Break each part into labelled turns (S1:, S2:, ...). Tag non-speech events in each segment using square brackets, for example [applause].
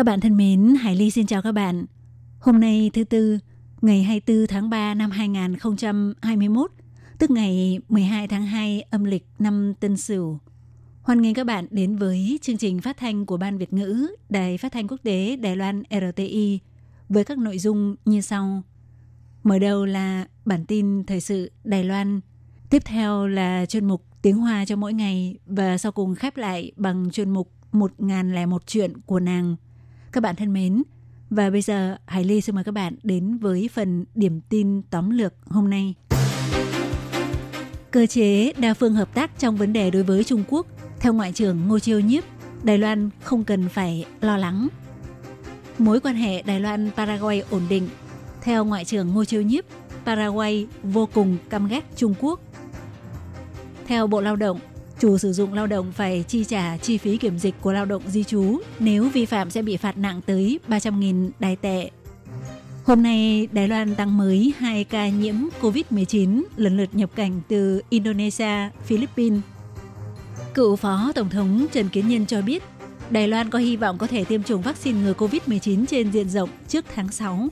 S1: Các bạn thân mến, Hải Ly xin chào các bạn. Hôm nay thứ Tư, ngày 24 tháng 3 năm 2021, tức ngày 12 tháng 2 âm lịch năm Tân Sửu. Hoan nghênh các bạn đến với chương trình phát thanh của Ban Việt ngữ Đài Phát thanh Quốc tế Đài Loan RTI với các nội dung như sau. Mở đầu là bản tin thời sự Đài Loan. Tiếp theo là chuyên mục Tiếng Hoa cho mỗi ngày và sau cùng khép lại bằng chuyên mục 1001 chuyện của nàng. Các bạn thân mến, và bây giờ Hải Ly xin mời các bạn đến với phần điểm tin tóm lược hôm nay. Cơ chế đa phương hợp tác trong vấn đề đối với Trung Quốc, theo Ngoại trưởng Ngô Chiêu Nhiếp, Đài Loan không cần phải lo lắng. Mối quan hệ Đài Loan-Paraguay ổn định, theo Ngoại trưởng Ngô Chiêu Nhiếp, Paraguay vô cùng căm ghét Trung Quốc. Theo Bộ Lao động, chủ sử dụng lao động phải chi trả chi phí kiểm dịch của lao động di trú, nếu vi phạm sẽ bị phạt nặng tới 300.000 đài tệ. Hôm nay, Đài Loan tăng mới 2 ca nhiễm COVID-19 lần lượt nhập cảnh từ Indonesia, Philippines. Cựu Phó Tổng thống Trần Kiến Nhân cho biết, Đài Loan có hy vọng có thể tiêm chủng vaccine ngừa COVID-19 trên diện rộng trước tháng 6.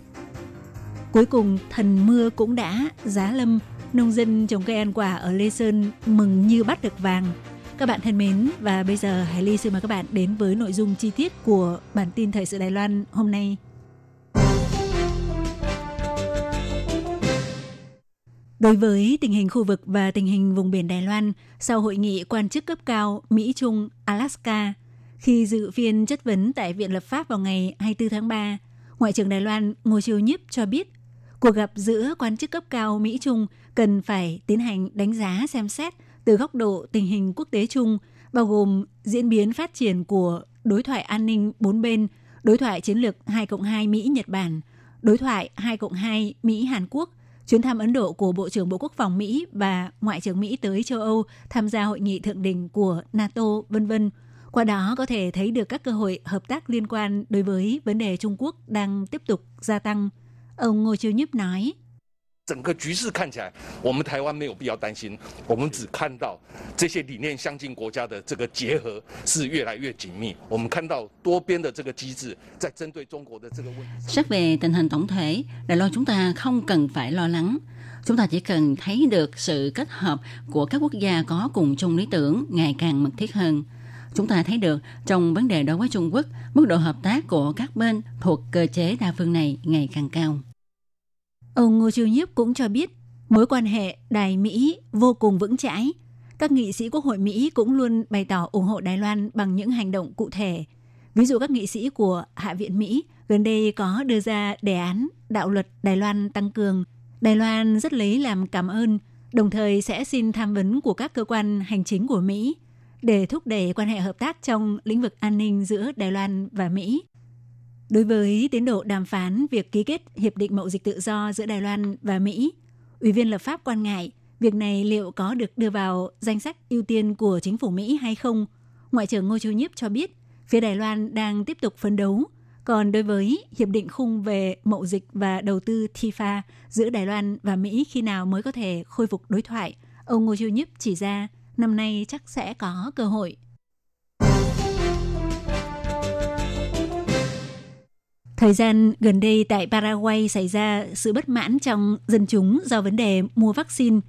S1: Cuối cùng, thần mưa cũng đã giá lâm Nông dân trồng cây ăn quả ở Lê Sơn mừng như bắt được vàng. Các bạn thân mến, và bây giờ Hải Ly xin mời các bạn đến với nội dung chi tiết của bản tin Thời sự Đài Loan hôm nay. Đối với tình hình khu vực và tình hình vùng biển Đài Loan sau hội nghị quan chức cấp cao Mỹ-Trung Alaska, khi dự phiên chất vấn tại Viện Lập pháp vào ngày 24 tháng 3, Ngoại trưởng Đài Loan Ngô Chiêu Nhiếp cho biết cuộc gặp giữa quan chức cấp cao Mỹ-Trung cần phải tiến hành đánh giá xem xét từ góc độ tình hình quốc tế chung, bao gồm diễn biến phát triển của đối thoại an ninh bốn bên, đối thoại chiến lược 2 cộng 2 Mỹ-Nhật Bản, đối thoại 2 cộng 2 Mỹ-Hàn Quốc, chuyến thăm Ấn Độ của Bộ trưởng Bộ Quốc phòng Mỹ và Ngoại trưởng Mỹ tới châu Âu tham gia hội nghị thượng đỉnh của NATO, vân vân. Qua đó có thể thấy được các cơ hội hợp tác liên quan đối với vấn đề Trung Quốc đang tiếp tục gia tăng. Ông Ngô Chiêu Nhíp nói.
S2: 整个局势看起来，我们台湾没有必要担心，我们只看到这些理念相近国家的这个结合是越来越紧密。我们看到多边的这个机制在针对中国的这个问题。
S3: Xét về tình hình tổng thể, Đài Loan chúng ta không cần phải lo lắng. Chúng ta chỉ cần thấy được sự kết hợp của các quốc gia có cùng chung lý tưởng ngày càng mật thiết hơn. Chúng ta thấy được trong vấn đề đối với Trung Quốc, mức độ hợp tác của các bên thuộc cơ chế đa phương này ngày càng cao.
S1: Ông Ngô Chiêu Nhiếp cũng cho biết mối quan hệ Đài Mỹ vô cùng vững chãi. Các nghị sĩ Quốc hội Mỹ cũng luôn bày tỏ ủng hộ Đài Loan bằng những hành động cụ thể. Ví dụ các nghị sĩ của Hạ viện Mỹ gần đây có đưa ra đề án đạo luật Đài Loan tăng cường. Đài Loan rất lấy làm cảm ơn, đồng thời sẽ xin tham vấn của các cơ quan hành chính của Mỹ để thúc đẩy quan hệ hợp tác trong lĩnh vực an ninh giữa Đài Loan và Mỹ. Đối với tiến độ đàm phán việc ký kết Hiệp định Mậu dịch tự do giữa Đài Loan và Mỹ, Ủy viên lập pháp quan ngại việc này liệu có được đưa vào danh sách ưu tiên của chính phủ Mỹ hay không. Ngoại trưởng Ngô Châu Nhiếp cho biết, phía Đài Loan đang tiếp tục phấn đấu. Còn đối với Hiệp định khung về mậu dịch và đầu tư TIFA giữa Đài Loan và Mỹ khi nào mới có thể khôi phục đối thoại, ông Ngô Châu Nhiếp chỉ ra năm nay chắc sẽ có cơ hội. Thời gian gần đây tại Paraguay xảy ra sự bất mãn trong dân chúng do vấn đề mua vaccine.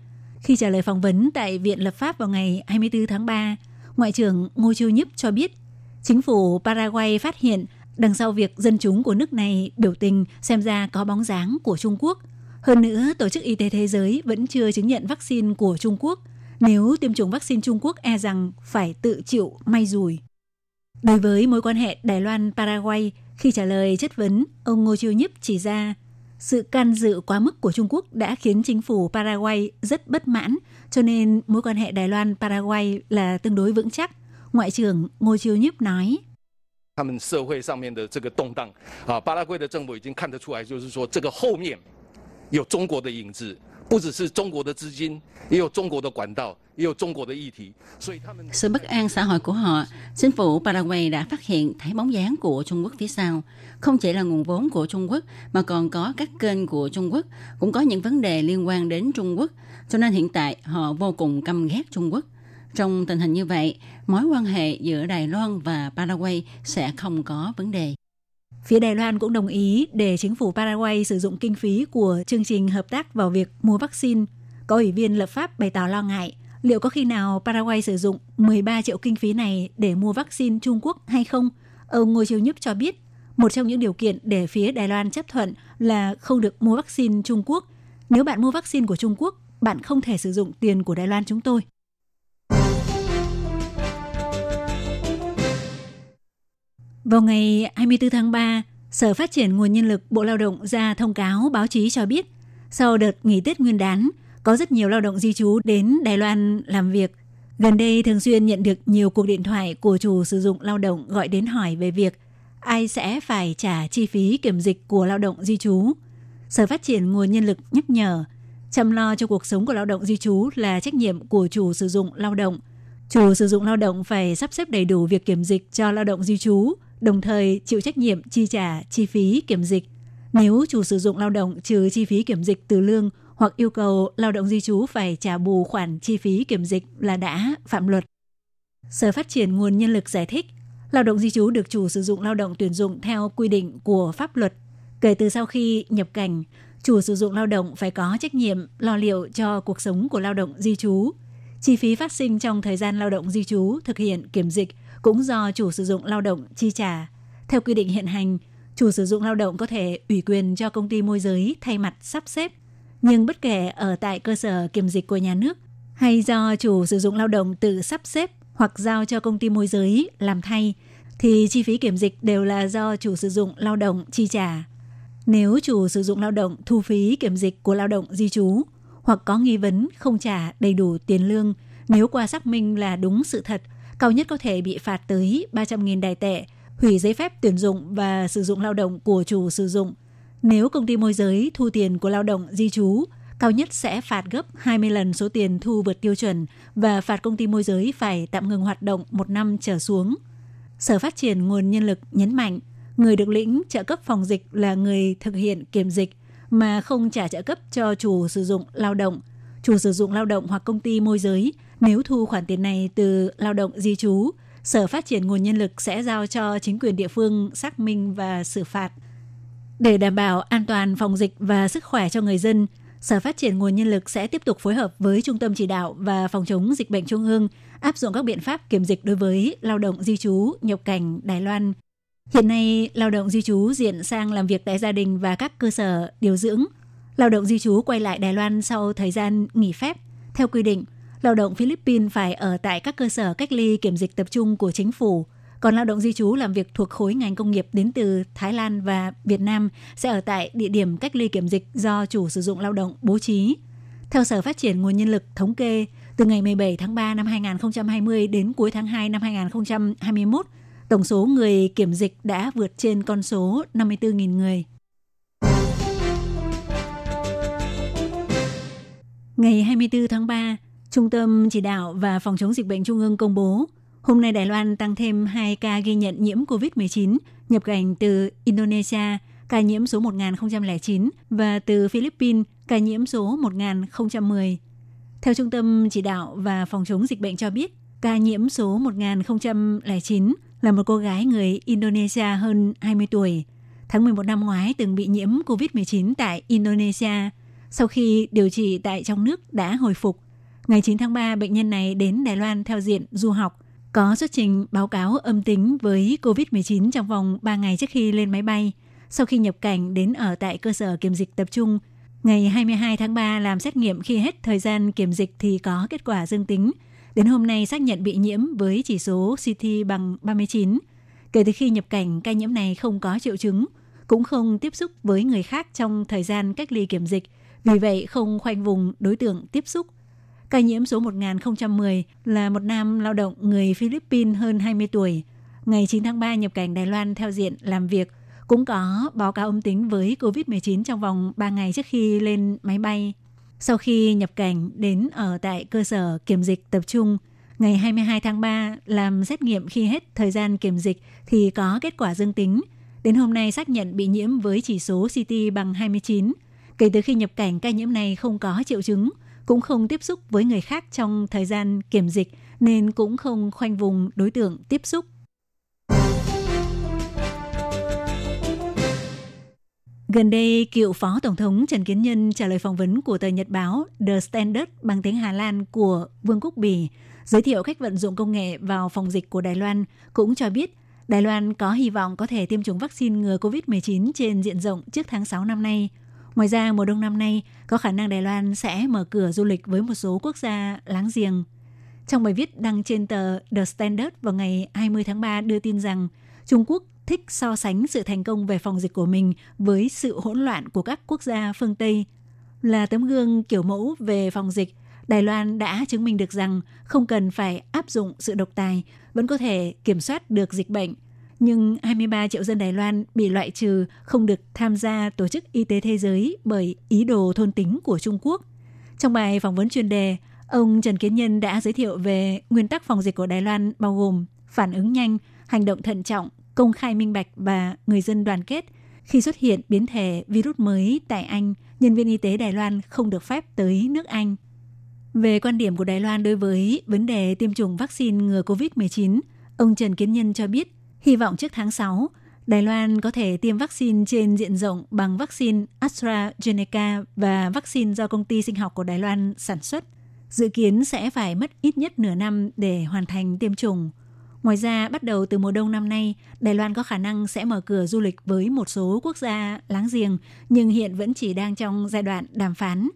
S1: Khi trả lời phỏng vấn tại Viện Lập pháp vào ngày 24 tháng 3, Ngoại trưởng Ngô Chiêu Nhíp cho biết chính phủ Paraguay phát hiện đằng sau việc dân chúng của nước này biểu tình xem ra có bóng dáng của Trung Quốc. Hơn nữa, Tổ chức Y tế Thế giới vẫn chưa chứng nhận vaccine của Trung Quốc. Nếu tiêm chủng vaccine Trung Quốc e rằng phải tự chịu may rủi. Đối với mối quan hệ Đài Loan-Paraguay, khi trả lời chất vấn, ông Ngô Chiêu Nhíp chỉ ra sự can dự quá mức của Trung Quốc đã khiến chính phủ Paraguay rất bất mãn, cho nên mối quan hệ Đài Loan-Paraguay là tương đối vững chắc. Ngoại trưởng Ngô Chiêu Nhíp nói.
S2: 他们社会上面的这个动荡啊，巴拉圭的政府已经看得出来，就是说这个后面有中国的影子， 不只是中国的资金，也有中国的管道，也有中国的议题，所以他们
S3: Sự bất an xã hội của họ, chính phủ Paraguay đã phát hiện thấy bóng dáng của Trung Quốc phía sau. Không chỉ là nguồn vốn của Trung Quốc, mà còn có các kênh của Trung Quốc, cũng có những vấn đề liên quan đến Trung Quốc. Cho nên hiện tại họ vô cùng căm ghét Trung Quốc. Trong tình hình như vậy, mối quan hệ giữa Đài Loan và Paraguay sẽ không có vấn đề.
S1: Phía Đài Loan cũng đồng ý để chính phủ Paraguay sử dụng kinh phí của chương trình hợp tác vào việc mua vaccine. Có ủy viên lập pháp bày tỏ lo ngại liệu có khi nào Paraguay sử dụng 13 triệu kinh phí này để mua vaccine Trung Quốc hay không? Ông Ngô Chiêu Nhức cho biết, một trong những điều kiện để phía Đài Loan chấp thuận là không được mua vaccine Trung Quốc. Nếu bạn mua vaccine của Trung Quốc, bạn không thể sử dụng tiền của Đài Loan chúng tôi. Vào ngày 24 tháng 3, Sở Phát triển Nguồn Nhân lực Bộ Lao động ra thông cáo báo chí cho biết, sau đợt nghỉ Tết Nguyên đán, có rất nhiều lao động di trú đến Đài Loan làm việc. Gần đây thường xuyên nhận được nhiều cuộc điện thoại của chủ sử dụng lao động gọi đến hỏi về việc ai sẽ phải trả chi phí kiểm dịch của lao động di trú. Sở Phát triển Nguồn Nhân lực nhắc nhở, chăm lo cho cuộc sống của lao động di trú là trách nhiệm của chủ sử dụng lao động. Chủ sử dụng lao động phải sắp xếp đầy đủ việc kiểm dịch cho lao động di trú, đồng thời chịu trách nhiệm chi trả chi phí kiểm dịch. Nếu chủ sử dụng lao động trừ chi phí kiểm dịch từ lương hoặc yêu cầu lao động di trú phải trả bù khoản chi phí kiểm dịch là đã phạm luật. Sở Phát triển Nguồn Nhân lực giải thích, lao động di trú được chủ sử dụng lao động tuyển dụng theo quy định của pháp luật. Kể từ sau khi nhập cảnh, chủ sử dụng lao động phải có trách nhiệm lo liệu cho cuộc sống của lao động di trú. Chi phí phát sinh trong thời gian lao động di trú thực hiện kiểm dịch cũng do chủ sử dụng lao động chi trả. Theo quy định hiện hành, chủ sử dụng lao động có thể ủy quyền cho công ty môi giới thay mặt sắp xếp. Nhưng bất kể ở tại cơ sở kiểm dịch của nhà nước hay do chủ sử dụng lao động tự sắp xếp hoặc giao cho công ty môi giới làm thay, thì chi phí kiểm dịch đều là do chủ sử dụng lao động chi trả. Nếu chủ sử dụng lao động thu phí kiểm dịch của lao động di trú hoặc có nghi vấn không trả đầy đủ tiền lương, nếu qua xác minh là đúng sự thật, cao nhất có thể bị phạt tới 300.000 đài tệ, hủy giấy phép tuyển dụng và sử dụng lao động của chủ sử dụng. Nếu công ty môi giới thu tiền của lao động di trú, cao nhất sẽ phạt gấp 20 lần số tiền thu vượt tiêu chuẩn và phạt công ty môi giới phải tạm ngừng hoạt động một năm trở xuống. Sở Phát triển Nguồn Nhân lực nhấn mạnh, người được lĩnh trợ cấp phòng dịch là người thực hiện kiểm dịch mà không trả trợ cấp cho chủ sử dụng lao động. Chủ sử dụng lao động hoặc công ty môi giới nếu thu khoản tiền này từ lao động di trú, Sở Phát triển Nguồn Nhân lực sẽ giao cho chính quyền địa phương xác minh và xử phạt. Để đảm bảo an toàn phòng dịch và sức khỏe cho người dân, Sở Phát triển Nguồn Nhân lực sẽ tiếp tục phối hợp với Trung tâm Chỉ đạo và Phòng chống dịch bệnh Trung ương áp dụng các biện pháp kiểm dịch đối với lao động di trú nhập cảnh Đài Loan. Hiện nay, lao động di trú diện sang làm việc tại gia đình và các cơ sở điều dưỡng. Lao động di trú quay lại Đài Loan sau thời gian nghỉ phép. Theo quy định, lao động Philippines phải ở tại các cơ sở cách ly kiểm dịch tập trung của chính phủ. Còn lao động di trú làm việc thuộc khối ngành công nghiệp đến từ Thái Lan và Việt Nam sẽ ở tại địa điểm cách ly kiểm dịch do chủ sử dụng lao động bố trí. Theo Sở Phát triển Nguồn Nhân lực thống kê, từ ngày 17 tháng 3 năm 2020 đến cuối tháng 2 năm 2021, tổng số người kiểm dịch đã vượt trên con số 54.000 người. Ngày 24 tháng 3, Trung tâm Chỉ đạo và Phòng chống dịch bệnh Trung ương công bố, hôm nay Đài Loan tăng thêm 2 ca ghi nhận nhiễm COVID-19 nhập cảnh từ Indonesia, ca nhiễm số 1009 và từ Philippines, ca nhiễm số 1010. Theo Trung tâm Chỉ đạo và Phòng chống dịch bệnh cho biết, ca nhiễm số 1009 là một cô gái người Indonesia hơn 20 tuổi. Tháng 11 năm ngoái từng bị nhiễm COVID-19 tại Indonesia. Sau khi điều trị tại trong nước đã hồi phục, ngày 9 tháng 3 bệnh nhân này đến Đài Loan theo diện du học, có xuất trình báo cáo âm tính với COVID-19 trong vòng 3 ngày trước khi lên máy bay. Sau khi nhập cảnh đến ở tại cơ sở kiểm dịch tập trung, ngày 22 tháng 3 làm xét nghiệm khi hết thời gian kiểm dịch thì có kết quả dương tính – Đến hôm nay xác nhận bị nhiễm với chỉ số CT bằng 39. Kể từ khi nhập cảnh, ca nhiễm này không có triệu chứng, cũng không tiếp xúc với người khác trong thời gian cách ly kiểm dịch, vì vậy không khoanh vùng đối tượng tiếp xúc. Ca nhiễm số 1010 là một nam lao động người Philippines hơn 20 tuổi. ngày 9 tháng 3 nhập cảnh Đài Loan theo diện làm việc, cũng có báo cáo âm tính với COVID-19 trong vòng 3 ngày trước khi lên máy bay. Sau khi nhập cảnh đến ở tại cơ sở kiểm dịch tập trung, ngày 22 tháng 3 làm xét nghiệm khi hết thời gian kiểm dịch thì có kết quả dương tính. Đến hôm nay xác nhận bị nhiễm với chỉ số CT bằng 29. Kể từ khi nhập cảnh, ca nhiễm này không có triệu chứng, cũng không tiếp xúc với người khác trong thời gian kiểm dịch nên cũng không khoanh vùng đối tượng tiếp xúc. Gần đây, cựu Phó Tổng thống Trần Kiến Nhân trả lời phỏng vấn của tờ Nhật báo The Standard bằng tiếng Hà Lan của Vương quốc Bỉ, giới thiệu cách vận dụng công nghệ vào phòng dịch của Đài Loan, cũng cho biết Đài Loan có hy vọng có thể tiêm chủng vaccine ngừa COVID-19 trên diện rộng trước tháng 6 năm nay. Ngoài ra, mùa đông năm nay, có khả năng Đài Loan sẽ mở cửa du lịch với một số quốc gia láng giềng. Trong bài viết đăng trên tờ The Standard vào ngày 20 tháng 3 đưa tin rằng Trung Quốc thích so sánh sự thành công về phòng dịch của mình với sự hỗn loạn của các quốc gia phương Tây. Là tấm gương kiểu mẫu về phòng dịch, Đài Loan đã chứng minh được rằng không cần phải áp dụng sự độc tài, vẫn có thể kiểm soát được dịch bệnh. Nhưng 23 triệu dân Đài Loan bị loại trừ không được tham gia Tổ chức Y tế Thế giới bởi ý đồ thôn tính của Trung Quốc. Trong bài phỏng vấn chuyên đề, ông Trần Kiến Nhân đã giới thiệu về nguyên tắc phòng dịch của Đài Loan bao gồm phản ứng nhanh, hành động thận trọng, công khai minh bạch và người dân đoàn kết. Khi xuất hiện biến thể virus mới tại Anh, nhân viên y tế Đài Loan không được phép tới nước Anh. Về quan điểm của Đài Loan đối với vấn đề tiêm chủng vaccine ngừa COVID-19, ông Trần Kiến Nhân cho biết, hy vọng trước tháng 6, Đài Loan có thể tiêm vaccine trên diện rộng bằng vaccine AstraZeneca và vaccine do công ty sinh học của Đài Loan sản xuất. Dự kiến sẽ phải mất ít nhất nửa năm để hoàn thành tiêm chủng. Ngoài ra, bắt đầu từ mùa đông năm nay, Đài Loan có khả năng sẽ mở cửa du lịch với một số quốc gia láng giềng, nhưng hiện vẫn chỉ đang trong giai đoạn đàm phán.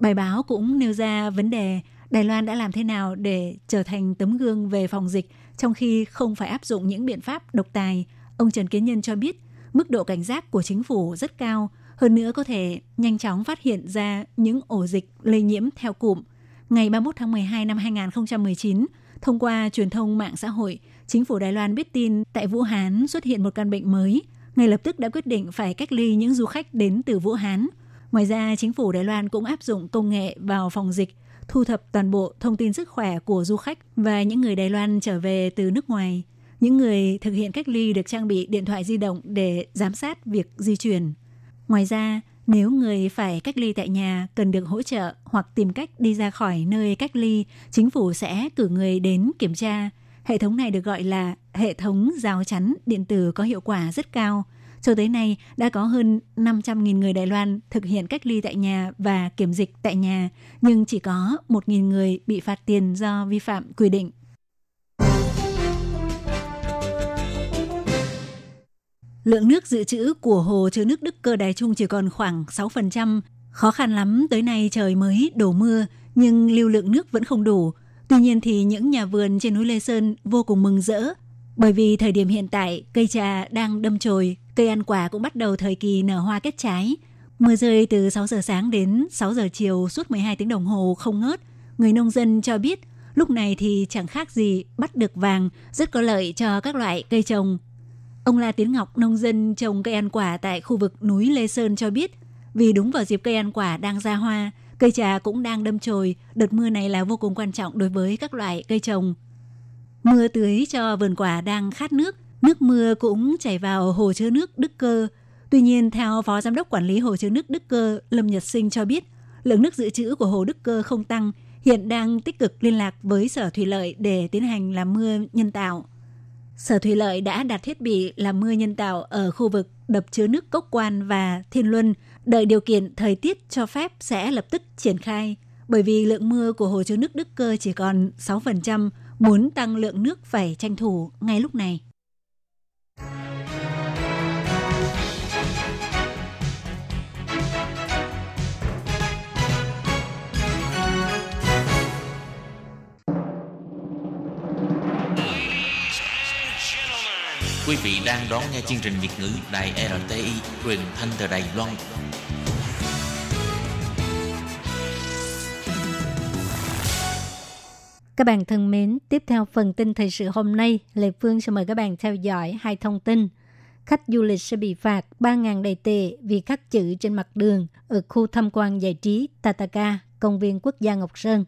S1: Bài báo cũng nêu ra vấn đề Đài Loan đã làm thế nào để trở thành tấm gương về phòng dịch trong khi không phải áp dụng những biện pháp độc tài. Ông Trần Kiến Nhân cho biết, mức độ cảnh giác của chính phủ rất cao, hơn nữa có thể nhanh chóng phát hiện ra những ổ dịch lây nhiễm theo cụm. Ngày 31 tháng 12 năm 2019, Thông qua truyền thông mạng xã hội, chính phủ Đài Loan biết tin tại Vũ Hán xuất hiện một căn bệnh mới, ngay lập tức đã quyết định phải cách ly những du khách đến từ Vũ Hán. Ngoài ra, chính phủ Đài Loan cũng áp dụng công nghệ vào phòng dịch, thu thập toàn bộ thông tin sức khỏe của du khách và những người Đài Loan trở về từ nước ngoài. Những người thực hiện cách ly được trang bị điện thoại di động để giám sát việc di chuyển. Ngoài ra, nếu người phải cách ly tại nhà cần được hỗ trợ hoặc tìm cách đi ra khỏi nơi cách ly, chính phủ sẽ cử người đến kiểm tra. Hệ thống này được gọi là hệ thống rào chắn điện tử có hiệu quả rất cao. Cho tới nay, đã có hơn 500.000 người Đài Loan thực hiện cách ly tại nhà và kiểm dịch tại nhà, nhưng chỉ có 1.000 người bị phạt tiền do vi phạm quy định. Lượng nước dự trữ của hồ chứa nước Đức Cơ Đài Trung chỉ còn khoảng 6%. Khó khăn lắm tới nay trời mới đổ mưa, nhưng lưu lượng nước vẫn không đủ. Tuy nhiên thì những nhà vườn trên núi Lê Sơn vô cùng mừng rỡ, bởi vì thời điểm hiện tại cây trà đang đâm chồi, cây ăn quả cũng bắt đầu thời kỳ nở hoa kết trái. Mưa rơi từ 6 giờ sáng đến 6 giờ chiều suốt 12 tiếng đồng hồ không ngớt. Người nông dân cho biết lúc này thì chẳng khác gì bắt được vàng, rất có lợi cho các loại cây trồng Ông La Tiến Ngọc, nông dân trồng cây ăn quả tại khu vực núi Lê Sơn cho biết, vì đúng vào dịp cây ăn quả đang ra hoa, cây trà cũng đang đâm chồi, đợt mưa này là vô cùng quan trọng đối với các loại cây trồng. Mưa tưới cho vườn quả đang khát nước, nước mưa cũng chảy vào hồ chứa nước Đức Cơ. Tuy nhiên, theo Phó Giám đốc Quản lý Hồ chứa nước Đức Cơ Lâm Nhật Sinh cho biết, lượng nước dự trữ của hồ Đức Cơ không tăng, hiện đang tích cực liên lạc với Sở Thủy Lợi để tiến hành làm mưa nhân tạo. Sở Thủy Lợi đã đặt thiết bị làm mưa nhân tạo ở khu vực đập chứa nước Cốc Quan và Thiên Luân, đợi điều kiện thời tiết cho phép sẽ lập tức triển khai. Bởi vì lượng mưa của hồ chứa nước Đức Cơ chỉ còn 6%, muốn tăng lượng nước phải tranh thủ ngay lúc này.
S4: Quý vị đang đón nghe chương trình Việt ngữ Đài RTI truyền thanh từ Đài Loan.
S5: Các bạn thân mến, tiếp theo phần tin thời sự hôm nay, Lê Phương sẽ mời các bạn theo dõi hai thông tin. Khách du lịch sẽ bị phạt 3.000 đầy tệ vì khắc chữ trên mặt đường ở khu tham quan giải trí Tataka, công viên quốc gia Ngọc Sơn.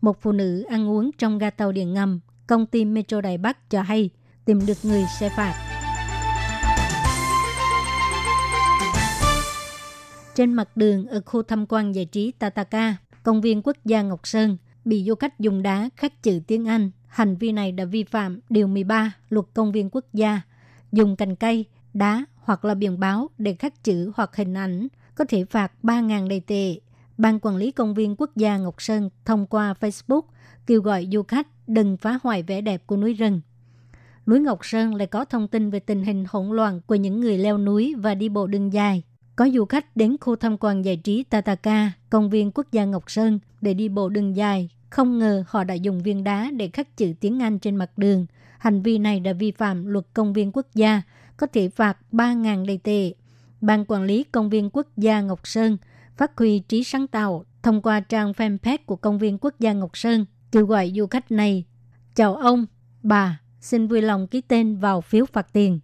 S5: Một phụ nữ ăn uống trong ga tàu điện ngầm, công ty Metro Đài Bắc cho hay tìm được người sẽ phạt. Trên mặt đường ở khu tham quan giải trí Tataka, công viên quốc gia Ngọc Sơn, bị du khách dùng đá khắc chữ tiếng Anh. Hành vi này đã vi phạm Điều 13 Luật Công viên Quốc gia. Dùng cành cây, đá hoặc là biển báo để khắc chữ hoặc hình ảnh có thể phạt 3.000 đầy tệ. Ban quản lý công viên quốc gia Ngọc Sơn thông qua Facebook kêu gọi du khách đừng phá hoại vẻ đẹp của núi rừng. Núi Ngọc Sơn lại có thông tin về tình hình hỗn loạn của những người leo núi và đi bộ đường dài. Có du khách đến khu tham quan giải trí Tataka, công viên quốc gia Ngọc Sơn để đi bộ đường dài. Không ngờ họ đã dùng viên đá để khắc chữ tiếng Anh trên mặt đường. Hành vi này đã vi phạm luật công viên quốc gia, có thể phạt 3.000 đầy tệ. Ban quản lý công viên quốc gia Ngọc Sơn phát huy trí sáng tạo thông qua trang fanpage của công viên quốc gia Ngọc Sơn kêu gọi du khách này. Chào ông, bà, xin vui lòng ký tên vào phiếu phạt tiền.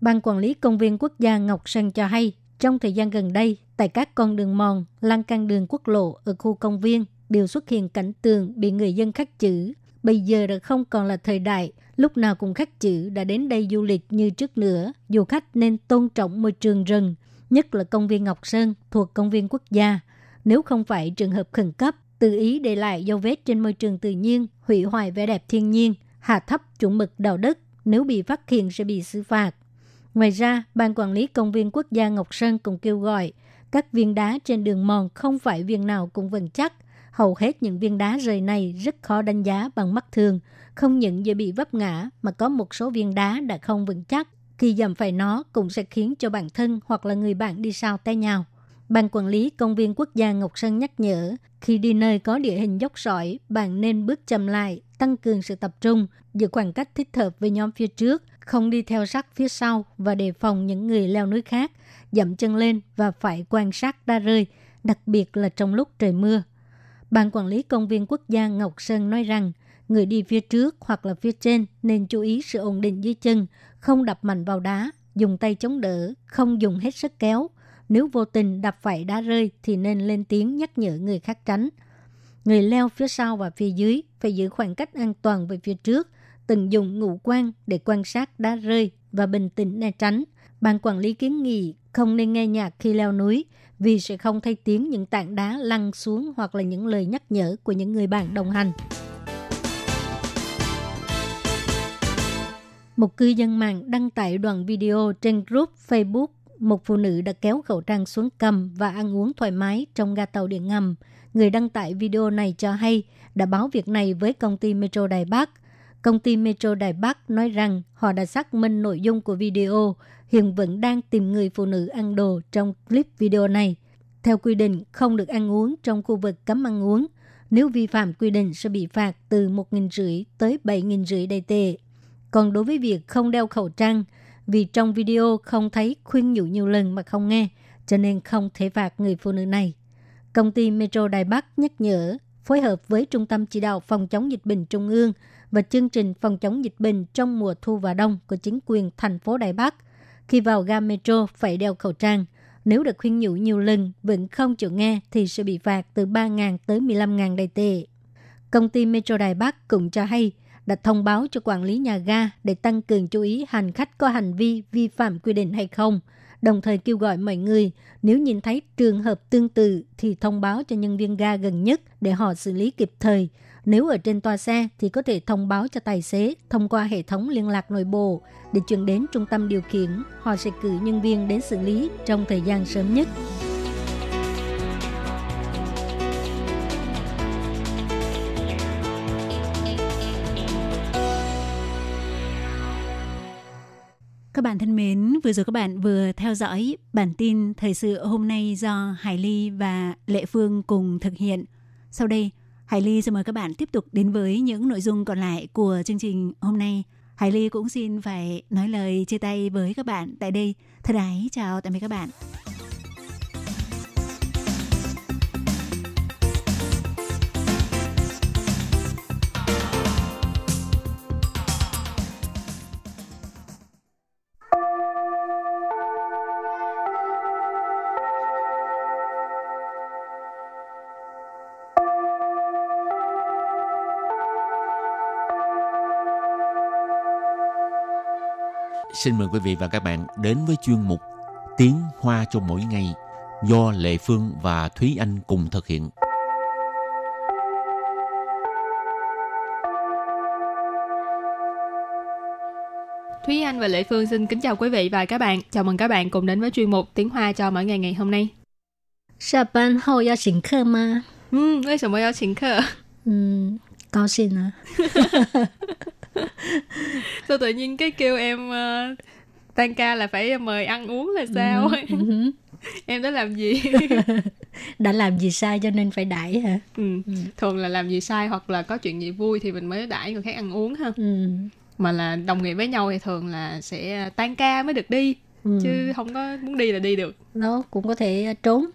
S5: Ban quản lý công viên quốc gia Ngọc Sơn cho hay trong thời gian gần đây, tại các con đường mòn, lan can đường quốc lộ ở khu công viên đều xuất hiện cảnh tường bị người dân khắc chữ. Bây giờ đã không còn là thời đại, lúc nào cũng khắc chữ đã đến đây du lịch như trước nữa. Du khách nên tôn trọng môi trường rừng, nhất là công viên Ngọc Sơn thuộc công viên quốc gia. Nếu không phải trường hợp khẩn cấp, tự ý để lại dấu vết trên môi trường tự nhiên, hủy hoại vẻ đẹp thiên nhiên, hạ thấp chuẩn mực đạo đức, nếu bị phát hiện sẽ bị xử phạt. Ngoài ra, Ban Quản lý Công viên Quốc gia Ngọc Sơn cũng kêu gọi các viên đá trên đường mòn không phải viên nào cũng vững chắc. Hầu hết những viên đá rời này rất khó đánh giá bằng mắt thường, không những dễ bị vấp ngã mà có một số viên đá đã không vững chắc. Khi dầm phải nó cũng sẽ khiến cho bản thân hoặc là người bạn đi sau té nhau. Ban quản lý công viên quốc gia Ngọc Sơn nhắc nhở, khi đi nơi có địa hình dốc sỏi, bạn nên bước chậm lại, tăng cường sự tập trung, giữ khoảng cách thích hợp với nhóm phía trước – không đi theo sát phía sau và đề phòng những người leo núi khác, dậm chân lên và phải quan sát đa rơi, đặc biệt là trong lúc trời mưa. Ban quản lý công viên quốc gia Ngọc Sơn nói rằng, người đi phía trước hoặc là phía trên nên chú ý sự ổn định dưới chân, không đập mạnh vào đá, dùng tay chống đỡ, không dùng hết sức kéo. Nếu vô tình đập phải đá rơi thì nên lên tiếng nhắc nhở người khác tránh. Người leo phía sau và phía dưới phải giữ khoảng cách an toàn về phía trước, từng dùng ngũ quan để quan sát đá rơi và bình tĩnh né tránh. Ban quản lý kiến nghị không nên nghe nhạc khi leo núi vì sẽ không thay tiếng những tảng đá lăn xuống hoặc là những lời nhắc nhở của những người bạn đồng hành. Một cư dân mạng đăng tải đoạn video trên group Facebook một phụ nữ đã kéo khẩu trang xuống cầm và ăn uống thoải mái trong ga tàu điện ngầm. Người đăng tải video này cho hay đã báo việc này với công ty Metro Đài Bắc – Công ty Metro Đài Bắc nói rằng họ đã xác minh nội dung của video, hiện vẫn đang tìm người phụ nữ ăn đồ trong clip video này. Theo quy định, không được ăn uống trong khu vực cấm ăn uống. Nếu vi phạm quy định sẽ bị phạt từ 1.500 tới 7.500 đầy tệ. Còn đối với việc không đeo khẩu trang, vì trong video không thấy khuyên nhủ nhiều lần mà không nghe, cho nên không thể phạt người phụ nữ này. Công ty Metro Đài Bắc nhắc nhở, phối hợp với Trung tâm Chỉ đạo Phòng chống dịch bệnh Trung ương – và chương trình phòng chống dịch bệnh trong mùa thu và đông của chính quyền thành phố Đài Bắc. Khi vào ga metro phải đeo khẩu trang. Nếu được khuyên nhủ nhiều lần vẫn không chịu nghe thì sẽ bị phạt từ 3.000 tới 15.000 đầy tệ. Công ty Metro Đài Bắc cũng cho hay đã thông báo cho quản lý nhà ga để tăng cường chú ý hành khách có hành vi vi phạm quy định hay không, đồng thời kêu gọi mọi người nếu nhìn thấy trường hợp tương tự thì thông báo cho nhân viên ga gần nhất để họ xử lý kịp thời, nếu ở trên toa xe thì có thể thông báo cho tài xế thông qua hệ thống liên lạc nội bộ để chuyển đến trung tâm điều khiển. Họ sẽ cử nhân viên đến xử lý trong thời gian sớm nhất.
S1: Thân mến, vừa rồi các bạn vừa theo dõi bản tin thời sự hôm nay do Hải Ly và Lệ Phương cùng thực hiện. Sau đây, Hải Ly xin mời các bạn tiếp tục đến với những nội dung còn lại của chương trình hôm nay. Hải Ly cũng xin phải nói lời chia tay với các bạn tại đây. Thân ái chào tạm biệt các bạn.
S4: xin mời quý vị và các bạn đến với chuyên mục Tiếng Hoa cho mỗi ngày do Lệ Phương và Thúy Anh cùng thực hiện.
S6: Thúy Anh và Lệ Phương xin kính chào quý vị và các bạn. Chào mừng các bạn cùng đến với chuyên mục Tiếng Hoa cho mỗi ngày ngày hôm nay.
S7: 下班后要请客吗？
S6: 嗯，为什么要请客？
S7: 嗯，[laughs] 高兴啊。 [laughs] [laughs]
S6: Sao tự nhiên cái kêu em ờ, tan ca là phải mời ăn uống là sao?
S7: Ừ, [laughs]
S6: em đã làm gì? [laughs]
S7: Đã làm gì sai cho nên phải đãi hả?
S6: ừ. Thường là làm gì sai hoặc là có chuyện gì vui thì mình mới đãi người khác ăn uống ha.
S7: Ừ.
S6: Mà là đồng nghiệp với nhau thì thường là sẽ tan ca mới được đi.
S7: Ừ.
S6: Chứ không có muốn đi là đi được.
S7: Nó cũng có thể trốn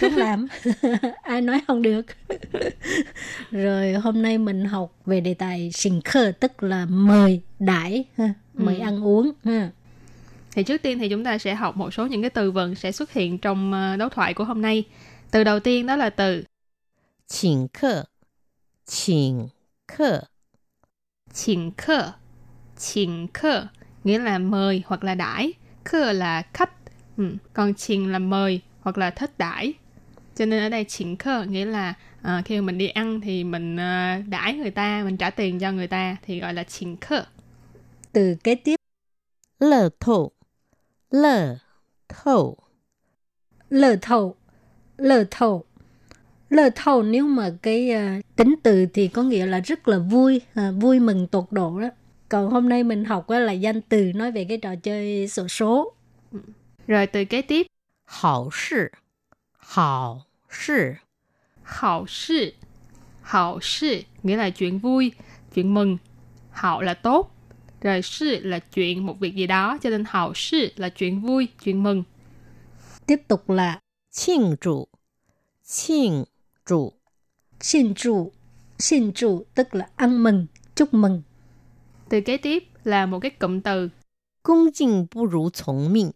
S7: tốt làm [laughs] ai nói không được. [laughs] Rồi hôm nay mình học về đề tài sình khơ tức là mời đãi mời
S6: ừ.
S7: ăn uống
S6: thì trước tiên thì chúng ta sẽ học một số những cái từ vựng sẽ xuất hiện trong ờ, đối thoại của hôm nay. Từ đầu tiên đó là từ
S8: chỉnh khơ chỉnh khơ
S6: chỉnh khơ chỉnh khơ nghĩa là mời hoặc là đãi. Khơ là khách. Ừ. còn chỉnh là mời hoặc là thất đãi. Cho nên ở đây chỉnh khơ nghĩa là uh, khi mình đi ăn thì mình uh, đãi người ta mình trả tiền cho người ta thì gọi là chỉnh khơ.
S7: Từ kế tiếp.
S8: Lờ thổ. Lờ thổ.
S7: Lờ thổ. Lờ thổ. Lờ thổ nếu mà cái uh, tính từ thì có nghĩa là rất là vui uh, vui mừng tột độ đó. Còn hôm nay mình học là danh từ nói về cái trò chơi sổ số.
S6: Rồi từ kế tiếp.
S8: 好事，好事，
S6: hảo sự. Hảo sự nghĩa là chuyện vui, chuyện mừng. Hảo là tốt. Rồi sự là chuyện, một việc gì đó. Cho nên hảo sự là chuyện vui, chuyện mừng.
S7: tiếp tục là
S8: 庆祝，庆祝，
S7: xin trụ xin trụ tức là ăn mừng chúc mừng
S6: Từ kế tiếp là một cái cụm từ
S8: 恭敬不如从命，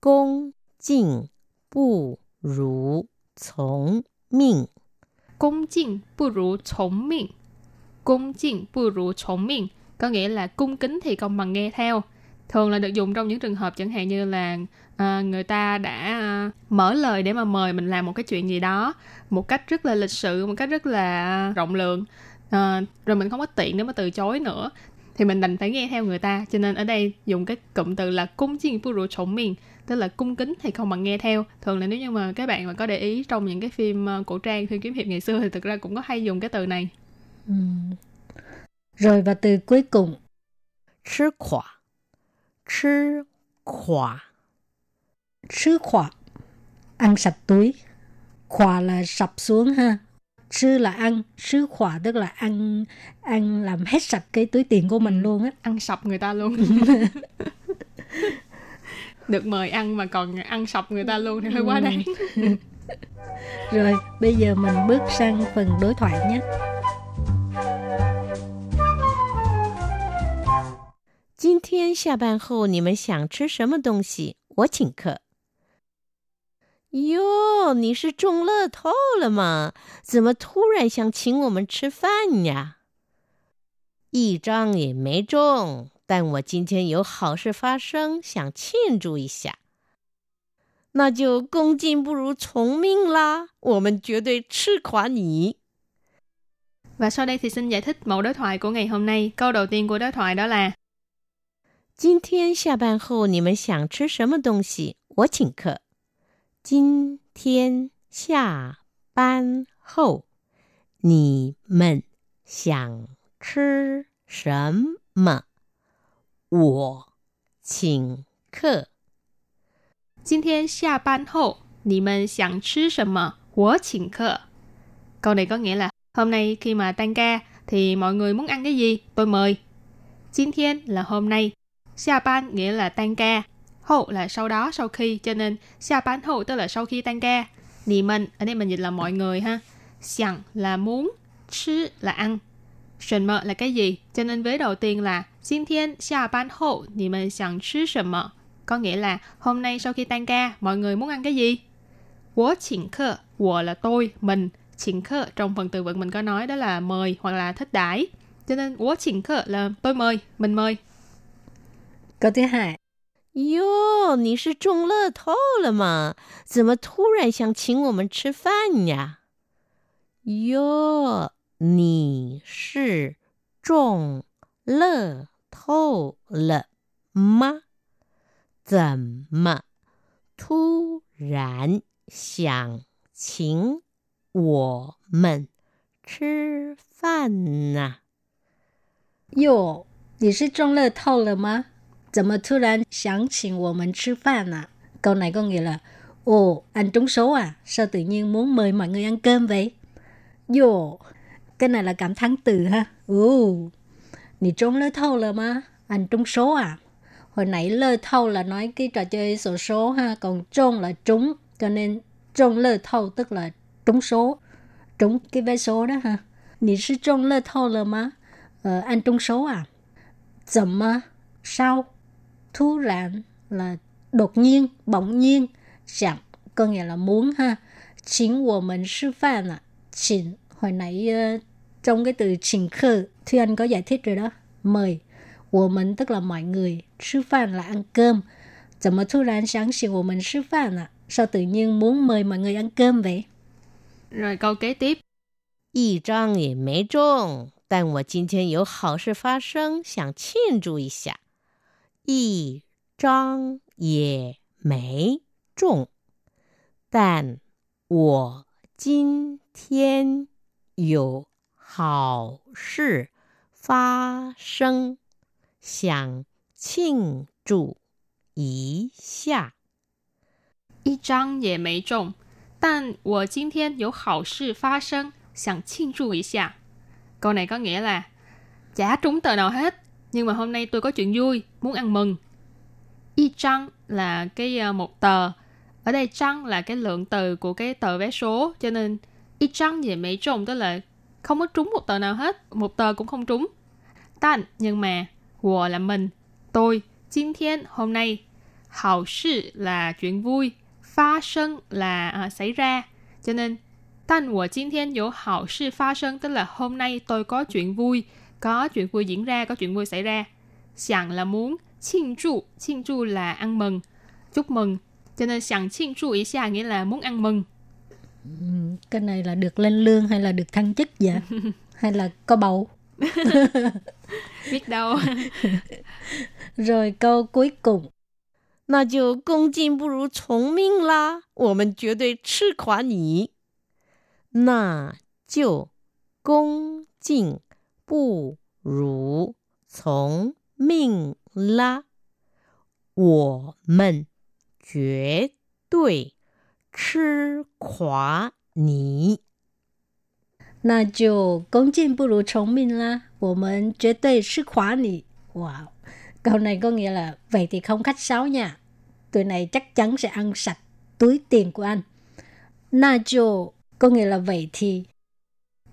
S8: 恭 敬不如从命，
S6: cung chinh不如chống miệng. Cung chinh不如chống miệng có nghĩa là cung kính thì không bằng nghe theo. Thường là được dùng trong những trường hợp chẳng hạn như là à, người ta đã à, mở lời để mà mời mình làm một cái chuyện gì đó một cách rất là lịch sự, một cách rất là rộng lượng. À, rồi mình không có tiện để mà từ chối nữa thì mình đành phải nghe theo người ta cho nên ở đây dùng cái cụm từ là cung chinh不如chống miệng tức là cung kính thì không bằng nghe theo. Thường là nếu như mà các bạn mà có để ý trong những cái phim ờ, cổ trang phim kiếm hiệp ngày xưa thì thực ra cũng có hay dùng cái từ này.
S7: Ừ. rồi và từ cuối cùng.
S8: Chứ khỏa. Chứ khỏa.
S7: Chứ khỏa. Ăn sạch túi. Khỏa là sập xuống ha. Chứ là ăn. Sứ khỏa tức là ăn ăn làm hết sạch cái túi tiền của mình luôn á.
S6: Ăn sập người ta luôn. [laughs] được mời ăn mà còn ăn sập người ta luôn thì hơi quá đáng [laughs]
S7: rồi bây giờ mình bước sang phần đối thoại nhé
S8: 今天下班后你们想吃什么东西？我请客。哟，你是中乐透了吗？怎么突然想请我们吃饭呀？一张也没中， 但我今天有好事发生，想庆祝一下。那就恭敬不如从命啦！我们绝对吃垮你。
S6: và sau đây thì xin giải thích mẫu đối thoại của ngày hôm nay câu đầu tiên của đối thoại đó là
S8: 今天下班后你们想吃什么东西？我请客。今天下班后你们想吃什么？ 我请客。
S6: 今天下班后你们想吃什么？我请客 câu này có nghĩa là hôm nay khi mà tan ca thì mọi người muốn ăn cái gì tôi mời 今天 là hôm nay 下班 nghĩa là tan ca hậu là sau đó sau khi cho nên 下班后 tức là sau khi tan ca nì mình ở đây mình dịch là mọi người ha sẵn là muốn chứ là ăn sần mơ là cái gì cho nên vế đầu tiên là 今天下班后你们想吃什么 có nghĩa là hôm nay sau khi tan ca mọi người muốn ăn cái gì 我请客我 là tôi mình 请客 trong phần từ vựng mình có nói đó là mời hoặc là thích đãi cho nên 我请客 là tôi mời mình mời
S7: Câu thứ hai.
S8: 哟，你是中乐透了吗？怎么突然想请我们吃饭呀？哟，你是中乐 透了吗？怎么突然想请我们吃饭呢？
S7: 哟，你是中乐透了吗？怎么突然想请我们吃饭à? Câu này có nghĩa là Ồ, anh trúng số à? Sao tự nhiên muốn mời mọi người ăn cơm vậy? Yo, cái này là cảm thắng từ ha. Ồ, nì trúng lơ thâu là mà? Anh trúng số à? Hồi nãy lơ thâu là nói cái trò chơi sổ số ha, còn trúng là trúng, cho nên trúng lơ thâu tức là trúng số, trúng cái vé số đó ha. Nì sư trúng lơ thâu lơ mà? Ờ, anh trúng số à? 怎么 sao thu rạn là đột nhiên, bỗng nhiên, chẳng có nghĩa là muốn ha. Chính của mình sư phạm à. Chính, hồi nãy uh, trong cái từ chính khờ, Thùy Anh có giải thích rồi đó. Mời. Của mình tức là mọi người. Sư phạm là ăn cơm.怎么突然想请我们吃饭啊? Sao tự nhiên muốn mời mọi người ăn cơm vậy?
S6: Rồi câu kế tiếp.
S8: 一张也没中，但我今天有好事发生，想庆祝一下。一张也没中，但我今天有 好事发生，想庆祝一下。
S6: 一张也没中，但我今天有好事发生，想庆祝一下。Câu này có nghĩa là chả trúng tờ nào hết, nhưng mà hôm nay tôi có chuyện vui, muốn ăn mừng. Y trăng là cái uh, một tờ. Ở đây trăng là cái lượng từ của cái tờ vé số, cho nên y trăng về mấy trùng tức là không có trúng một tờ nào hết, một tờ cũng không trúng. Tan nhưng mà, wo là mình, tôi, Jin thiên hôm nay, hào sự là chuyện vui, phát sinh là uh, xảy ra, cho nên Tan của Jin thiên có hào sự phát sinh tức là hôm nay tôi có chuyện vui, có chuyện vui diễn ra, có chuyện vui xảy ra. Sẵn là muốn,庆祝,庆祝là ăn mừng, chúc mừng. Cho nên sẵn庆祝ý xa nghĩa là muốn ăn mừng.
S7: Cái này là được lên lương hay là được thăng chức vậy? [laughs] hay là có bầu? [laughs]
S6: Biết đâu. [laughs]
S7: Rồi câu cuối cùng.
S8: 那就恭敬不如从命啦！我们绝对吃垮你。那就恭敬不如从命啦！我们绝对 吃垮你。
S7: 那就恭敬不如从命啦！我们绝对吃垮你。Wow, câu này có nghĩa là vậy thì không khách sáo nha. Tụi này chắc chắn sẽ ăn sạch túi tiền của anh. Na jo có nghĩa là vậy thì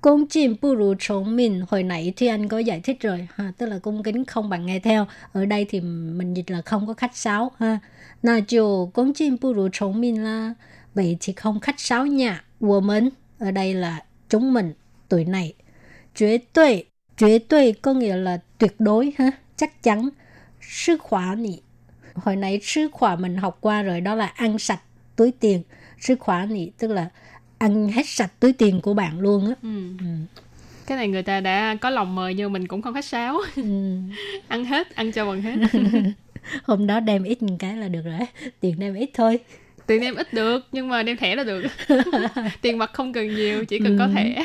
S7: Cung chim bu rù trọng mình hồi nãy thì anh có giải thích rồi ha, tức là cung kính không bằng nghe theo. Ở đây thì mình dịch là không có khách sáo ha. Na jo cung chim bu rù trọng mình là vậy thì không khách sáo nha. Của mình ở đây là chúng mình tuổi này. Tuyệt đối, tuyệt đối có nghĩa là tuyệt đối ha, chắc chắn. Sư khóa nị. Hồi nãy sư khóa mình học qua rồi đó là ăn sạch túi tiền. Sư khóa nị tức là ăn hết sạch túi tiền của bạn luôn á.
S6: Ừ. Ừ. Cái này người ta đã có lòng mời nhưng mình cũng không khách sáo. Ừ. [laughs] ăn hết, ăn cho bằng hết. [laughs]
S7: Hôm đó đem ít một cái là được rồi. Tiền đem ít thôi.
S6: Tiền đem ít được nhưng mà đem thẻ là được. [laughs] tiền mặt không cần nhiều, chỉ cần ừ. có thẻ.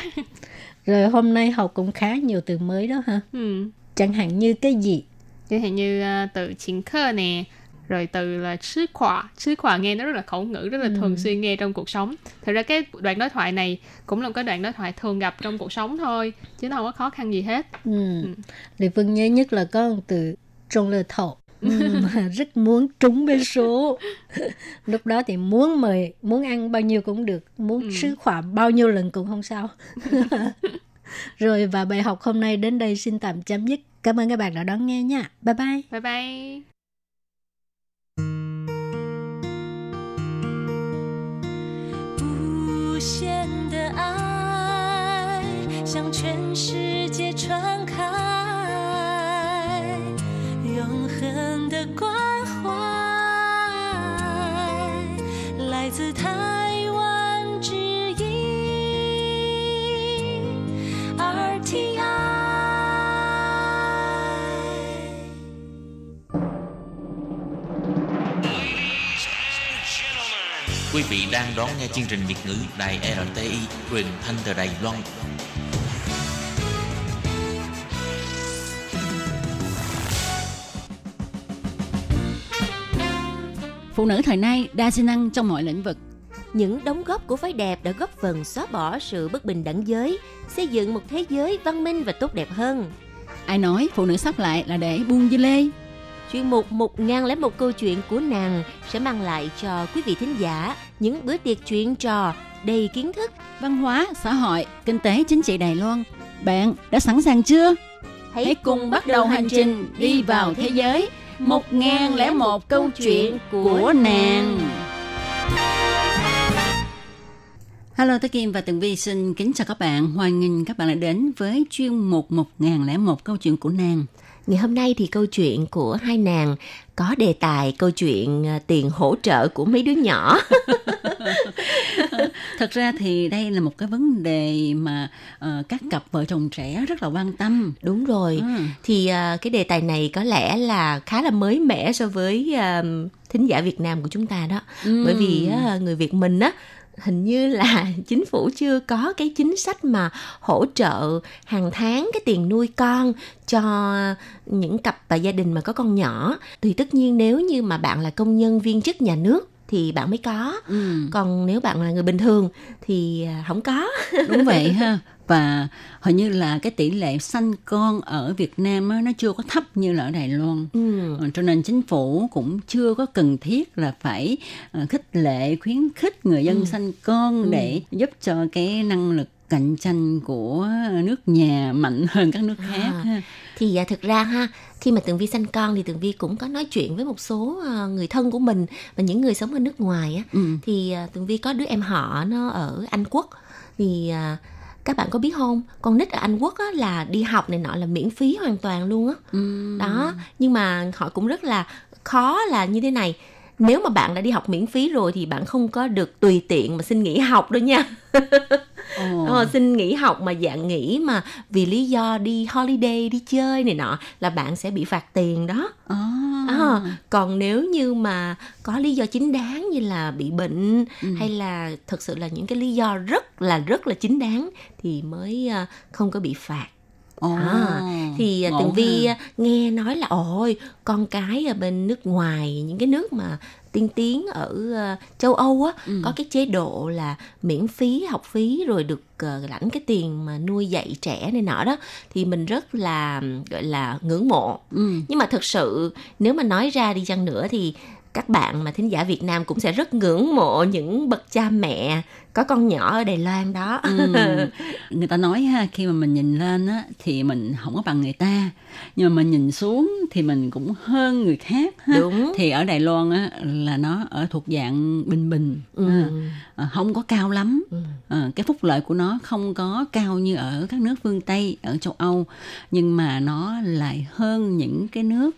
S7: Rồi hôm nay học cũng khá nhiều từ mới đó ha. Ừ. Chẳng hạn như cái gì?
S6: Chẳng hạn như uh, từ chính khơ nè, rồi từ là sư khỏa sư khỏa nghe nó rất là khẩu ngữ rất là ừ. thường xuyên nghe trong cuộc sống thật ra cái đoạn đối thoại này cũng là một cái đoạn đối thoại thường gặp trong cuộc sống thôi chứ nó không có khó khăn gì hết
S7: ừ. ừ. Lệ Phương nhớ nhất là có một từ trong lơ thầu ừ, [laughs] rất muốn trúng bên số. [laughs] Lúc đó thì muốn mời muốn ăn bao nhiêu cũng được muốn ừ. sứ khỏa bao nhiêu lần cũng không sao. [laughs] Rồi và bài học hôm nay đến đây xin tạm chấm dứt. Cảm ơn các bạn đã đón nghe nha. Bye bye.
S6: Bye bye. 无限
S4: vị đang đón nghe chương trình Việt ngữ Đài RTI truyền thanh từ Đài Loan.
S3: Phụ nữ thời nay đa sinh năng trong mọi lĩnh vực.
S9: Những đóng góp của phái đẹp đã góp phần xóa bỏ sự bất bình đẳng giới, xây dựng một thế giới văn minh và tốt đẹp hơn.
S3: Ai nói phụ nữ sắp lại là để buông dưa lê?
S9: Chuyên mục một ngàn lẻ một câu chuyện của nàng sẽ mang lại cho quý vị thính giả những bữa tiệc chuyện trò đầy kiến thức.
S3: Văn hóa, xã hội, kinh tế, chính trị Đài Loan. Bạn đã sẵn sàng chưa? Hãy cùng bắt đầu hành trình đi vào thế giới. Một ngàn lẻ một câu chuyện của nàng. Hello, tôi Kim và Tường Vi xin kính chào các bạn. Hoan nghênh các bạn đã đến với chuyên mục 1001 câu chuyện của nàng.
S9: Ngày hôm nay thì câu chuyện của hai nàng có đề tài câu chuyện à, tiền hỗ trợ của mấy đứa nhỏ. [laughs]
S3: Thật ra thì đây là một cái vấn đề mà uh, các cặp vợ chồng trẻ rất là quan tâm.
S9: Đúng rồi.
S3: Ừ.
S9: Thì uh, cái đề tài này có lẽ là khá là mới mẻ so với uh, thính giả Việt Nam của chúng ta đó.
S3: Ừ.
S9: Bởi vì uh, người Việt mình á hình như là [laughs] chính phủ chưa có cái chính sách mà hỗ trợ hàng tháng cái tiền nuôi con cho những cặp và gia đình mà có con nhỏ thì tất nhiên nếu như mà bạn là công nhân viên chức nhà nước thì bạn mới có
S3: Ừ.
S9: còn nếu bạn là người bình thường thì à, không có
S3: Đúng vậy ha. [laughs] Và hình như là cái tỷ lệ sanh con ở Việt Nam á, nó chưa có thấp như là ở Đài Loan.
S9: ừ.
S3: Ờ, Cho nên chính phủ cũng chưa có cần thiết là phải ờ, khích lệ, khuyến khích người dân sanh con để giúp cho cái năng lực cạnh tranh của nước nhà mạnh hơn các nước khác.
S9: À. thì à, thực ra ha khi mà tường vi sanh con thì tường vi cũng có nói chuyện với một số à, người thân của mình và những người sống ở nước ngoài á
S3: Ừ.
S9: thì à, tường vi có đứa em họ nó ở anh quốc thì à, các bạn có biết không? Con nít ở anh quốc á, là đi học này nọ là miễn phí hoàn toàn luôn á.
S3: Ừ.
S9: đó nhưng mà họ cũng rất là khó là như thế này nếu mà bạn đã đi học miễn phí rồi thì bạn không có được tùy tiện mà xin nghỉ học đâu nha. Ờ, xin nghỉ học mà dạng nghỉ mà vì lý do đi holiday đi chơi này nọ là bạn sẽ bị phạt tiền đó
S3: À.
S9: à, còn nếu như mà có lý do chính đáng như là bị bệnh
S3: Ừ.
S9: hay là thực sự là những cái lý do rất là rất là chính đáng thì mới à, không có bị phạt
S3: Ồ.
S9: À, thì à, tường vi
S3: ha.
S9: à, nghe nói là ôi con cái ở bên nước ngoài những cái nước mà tiên tiến ở à, châu Âu á
S3: Ừ.
S9: có cái chế độ là miễn phí học phí rồi được à, lãnh cái tiền mà nuôi dạy trẻ này nọ đó thì mình rất là gọi là ngưỡng mộ
S3: Ừ.
S9: nhưng mà thực sự nếu mà nói ra đi chăng nữa thì các bạn mà thính giả Việt Nam cũng sẽ rất ngưỡng mộ những bậc cha mẹ có con nhỏ ở Đài Loan đó.
S3: Ừ. [laughs] người ta nói ha khi mà mình nhìn lên á thì mình không có bằng người ta nhưng mà mình nhìn xuống thì mình cũng hơn người khác ha
S9: Đúng.
S3: thì ở Đài Loan á là nó ở thuộc dạng bình bình
S9: Ừ.
S3: Ờ, không có cao lắm
S9: Ừ.
S3: Ờ, cái phúc lợi của nó không có cao như ở các nước phương Tây ở châu Âu nhưng mà nó lại hơn những cái nước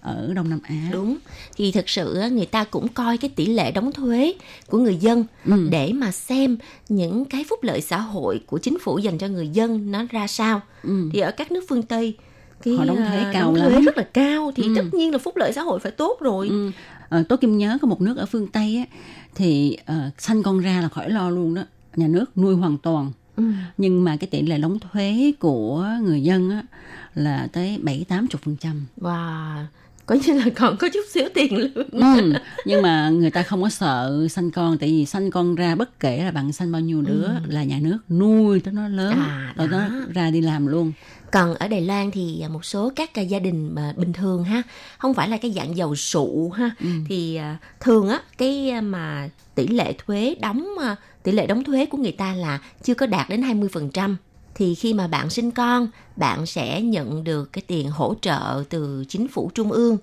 S3: ở Đông Nam Á
S9: Đúng. Thì thực sự người ta cũng coi cái tỷ lệ đóng thuế của người dân
S3: Ừ.
S9: để mà xem những cái phúc lợi xã hội của chính phủ dành cho người dân nó ra sao.
S3: Ừ.
S9: Thì ở các nước phương Tây cái
S3: Họ đóng
S9: à,
S3: thuế cao
S9: đóng thuế
S3: lắm.
S9: rất là cao thì
S3: Ừ.
S9: tất nhiên là phúc lợi xã hội phải tốt rồi.
S3: Ừ. Ờ, Tố Kim nhớ có một nước ở phương Tây á, thì ờ, sanh con ra là khỏi lo luôn đó nhà nước nuôi hoàn toàn
S9: Ừ.
S3: nhưng mà cái tỷ lệ đóng thuế của người dân á, là tới bảy tám chục phần trăm
S9: Wow. Coi như là còn có chút xíu tiền lương.
S3: ừ. nhưng mà người ta không có sợ sanh con tại vì sanh con ra bất kể là bạn sanh bao nhiêu đứa là nhà nước nuôi tới nó lớn
S9: À,
S3: rồi nó
S9: đó.
S3: ra đi làm luôn
S9: Còn ở Đài Loan thì một số các gia đình mà bình thường ha, không phải là cái dạng giàu sụ ha,
S3: Ừ.
S9: thì à, thường á cái mà tỷ lệ thuế đóng à, tỷ lệ đóng thuế của người ta là chưa có đạt đến 20%. Thì khi mà bạn sinh con, bạn sẽ nhận được cái tiền hỗ trợ từ chính phủ trung ương.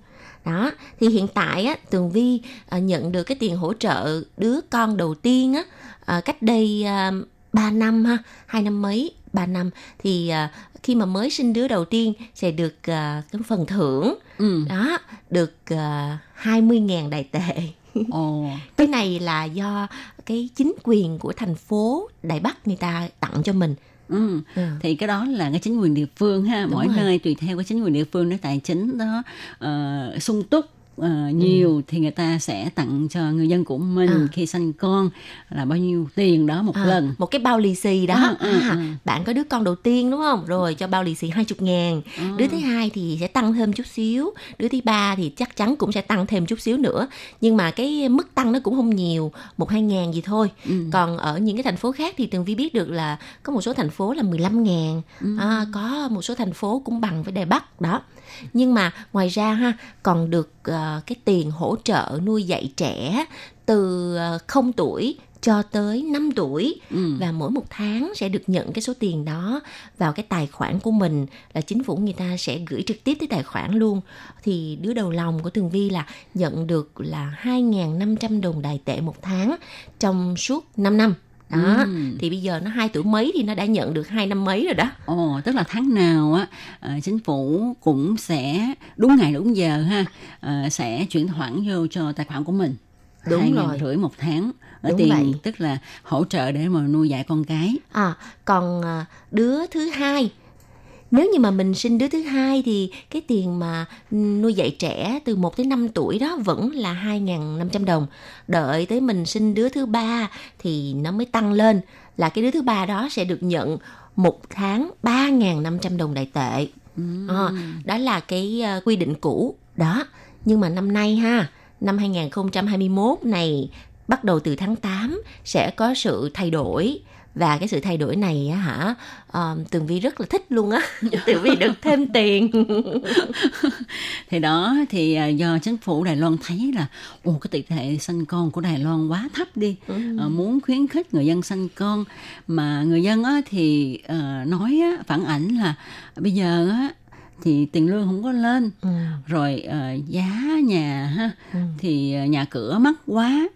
S9: Đó, thì hiện tại á, Tường Vi à, nhận được cái tiền hỗ trợ đứa con đầu tiên á, à, cách đây à, 3 năm ha, hai năm mấy, 3 năm thì à, khi mà mới sinh đứa đầu tiên sẽ được à, cái phần thưởng
S3: ừ.
S9: đó được uh, 20.000 đài tệ Ồ. [laughs] cái này là do cái chính quyền của thành phố Đài Bắc người ta tặng cho mình.
S3: Ừ. ừ. thì cái đó là cái chính quyền địa phương ha Đúng mỗi rồi. nơi tùy theo cái chính quyền địa phương nó tài chính đó uh, sung túc uh, nhiều ừ. thì người ta sẽ tặng cho người dân của mình à. khi sanh con là bao nhiêu tiền đó một à, lần
S9: một cái bao lì xì đó à, à, à. bạn có đứa con đầu tiên đúng không rồi cho bao lì xì hai chục ngàn à. đứa thứ hai thì sẽ tăng thêm chút xíu đứa thứ ba thì chắc chắn cũng sẽ tăng thêm chút xíu nữa nhưng mà cái mức tăng nó cũng không nhiều một hai ngàn gì thôi ừ. còn ở những cái thành phố khác thì tường vi biết được là có một số thành phố là 15 ngàn ừ. à, có một số thành phố cũng bằng với đài bắc đó nhưng mà ngoài ra ha còn được uh, cái tiền hỗ trợ nuôi dạy trẻ từ uh, 0 tuổi cho tới 5 tuổi. Ừ. và mỗi một tháng sẽ được nhận cái số tiền đó vào cái tài khoản của mình là chính phủ người ta sẽ gửi trực tiếp tới tài khoản luôn. Thì đứa đầu lòng của Tường Vi là nhận được là 2.500 đồng đài tệ một tháng trong suốt 5 năm đó ừ. thì bây giờ nó hai tuổi mấy thì nó đã nhận được hai năm mấy rồi đó
S3: ồ tức là tháng nào á uh, chính phủ cũng sẽ đúng ngày đúng giờ ha uh, sẽ chuyển khoản vô cho tài khoản của mình đúng rồi rưỡi một tháng ở Đúng tiền vậy. tức là hỗ trợ để mà nuôi dạy con cái
S9: à còn ờ, đứa thứ hai nếu như mà mình sinh đứa thứ hai thì cái tiền mà nuôi dạy trẻ từ 1 tới 5 tuổi đó vẫn là 2.500 đồng. Đợi tới mình sinh đứa thứ ba thì nó mới tăng lên là cái đứa thứ ba đó sẽ được nhận một tháng 3.500 đồng đại tệ. À, đó là cái uh, quy định cũ đó. Nhưng mà năm nay ha, năm 2021 này bắt đầu từ tháng 8 sẽ có sự thay đổi và cái sự thay đổi này á hả uh, tường vi rất là thích luôn á [laughs] tường vi được thêm tiền [laughs]
S3: thì đó thì uh, do chính phủ đài loan thấy là ồ cái tỷ lệ sanh con của đài loan quá thấp đi ừ. uh, muốn khuyến khích người dân sanh con mà người dân á thì uh, nói á, phản ảnh là bây giờ á thì tiền lương không có lên ừ. rồi uh, giá nhà ha ừ. thì uh, nhà cửa mắc quá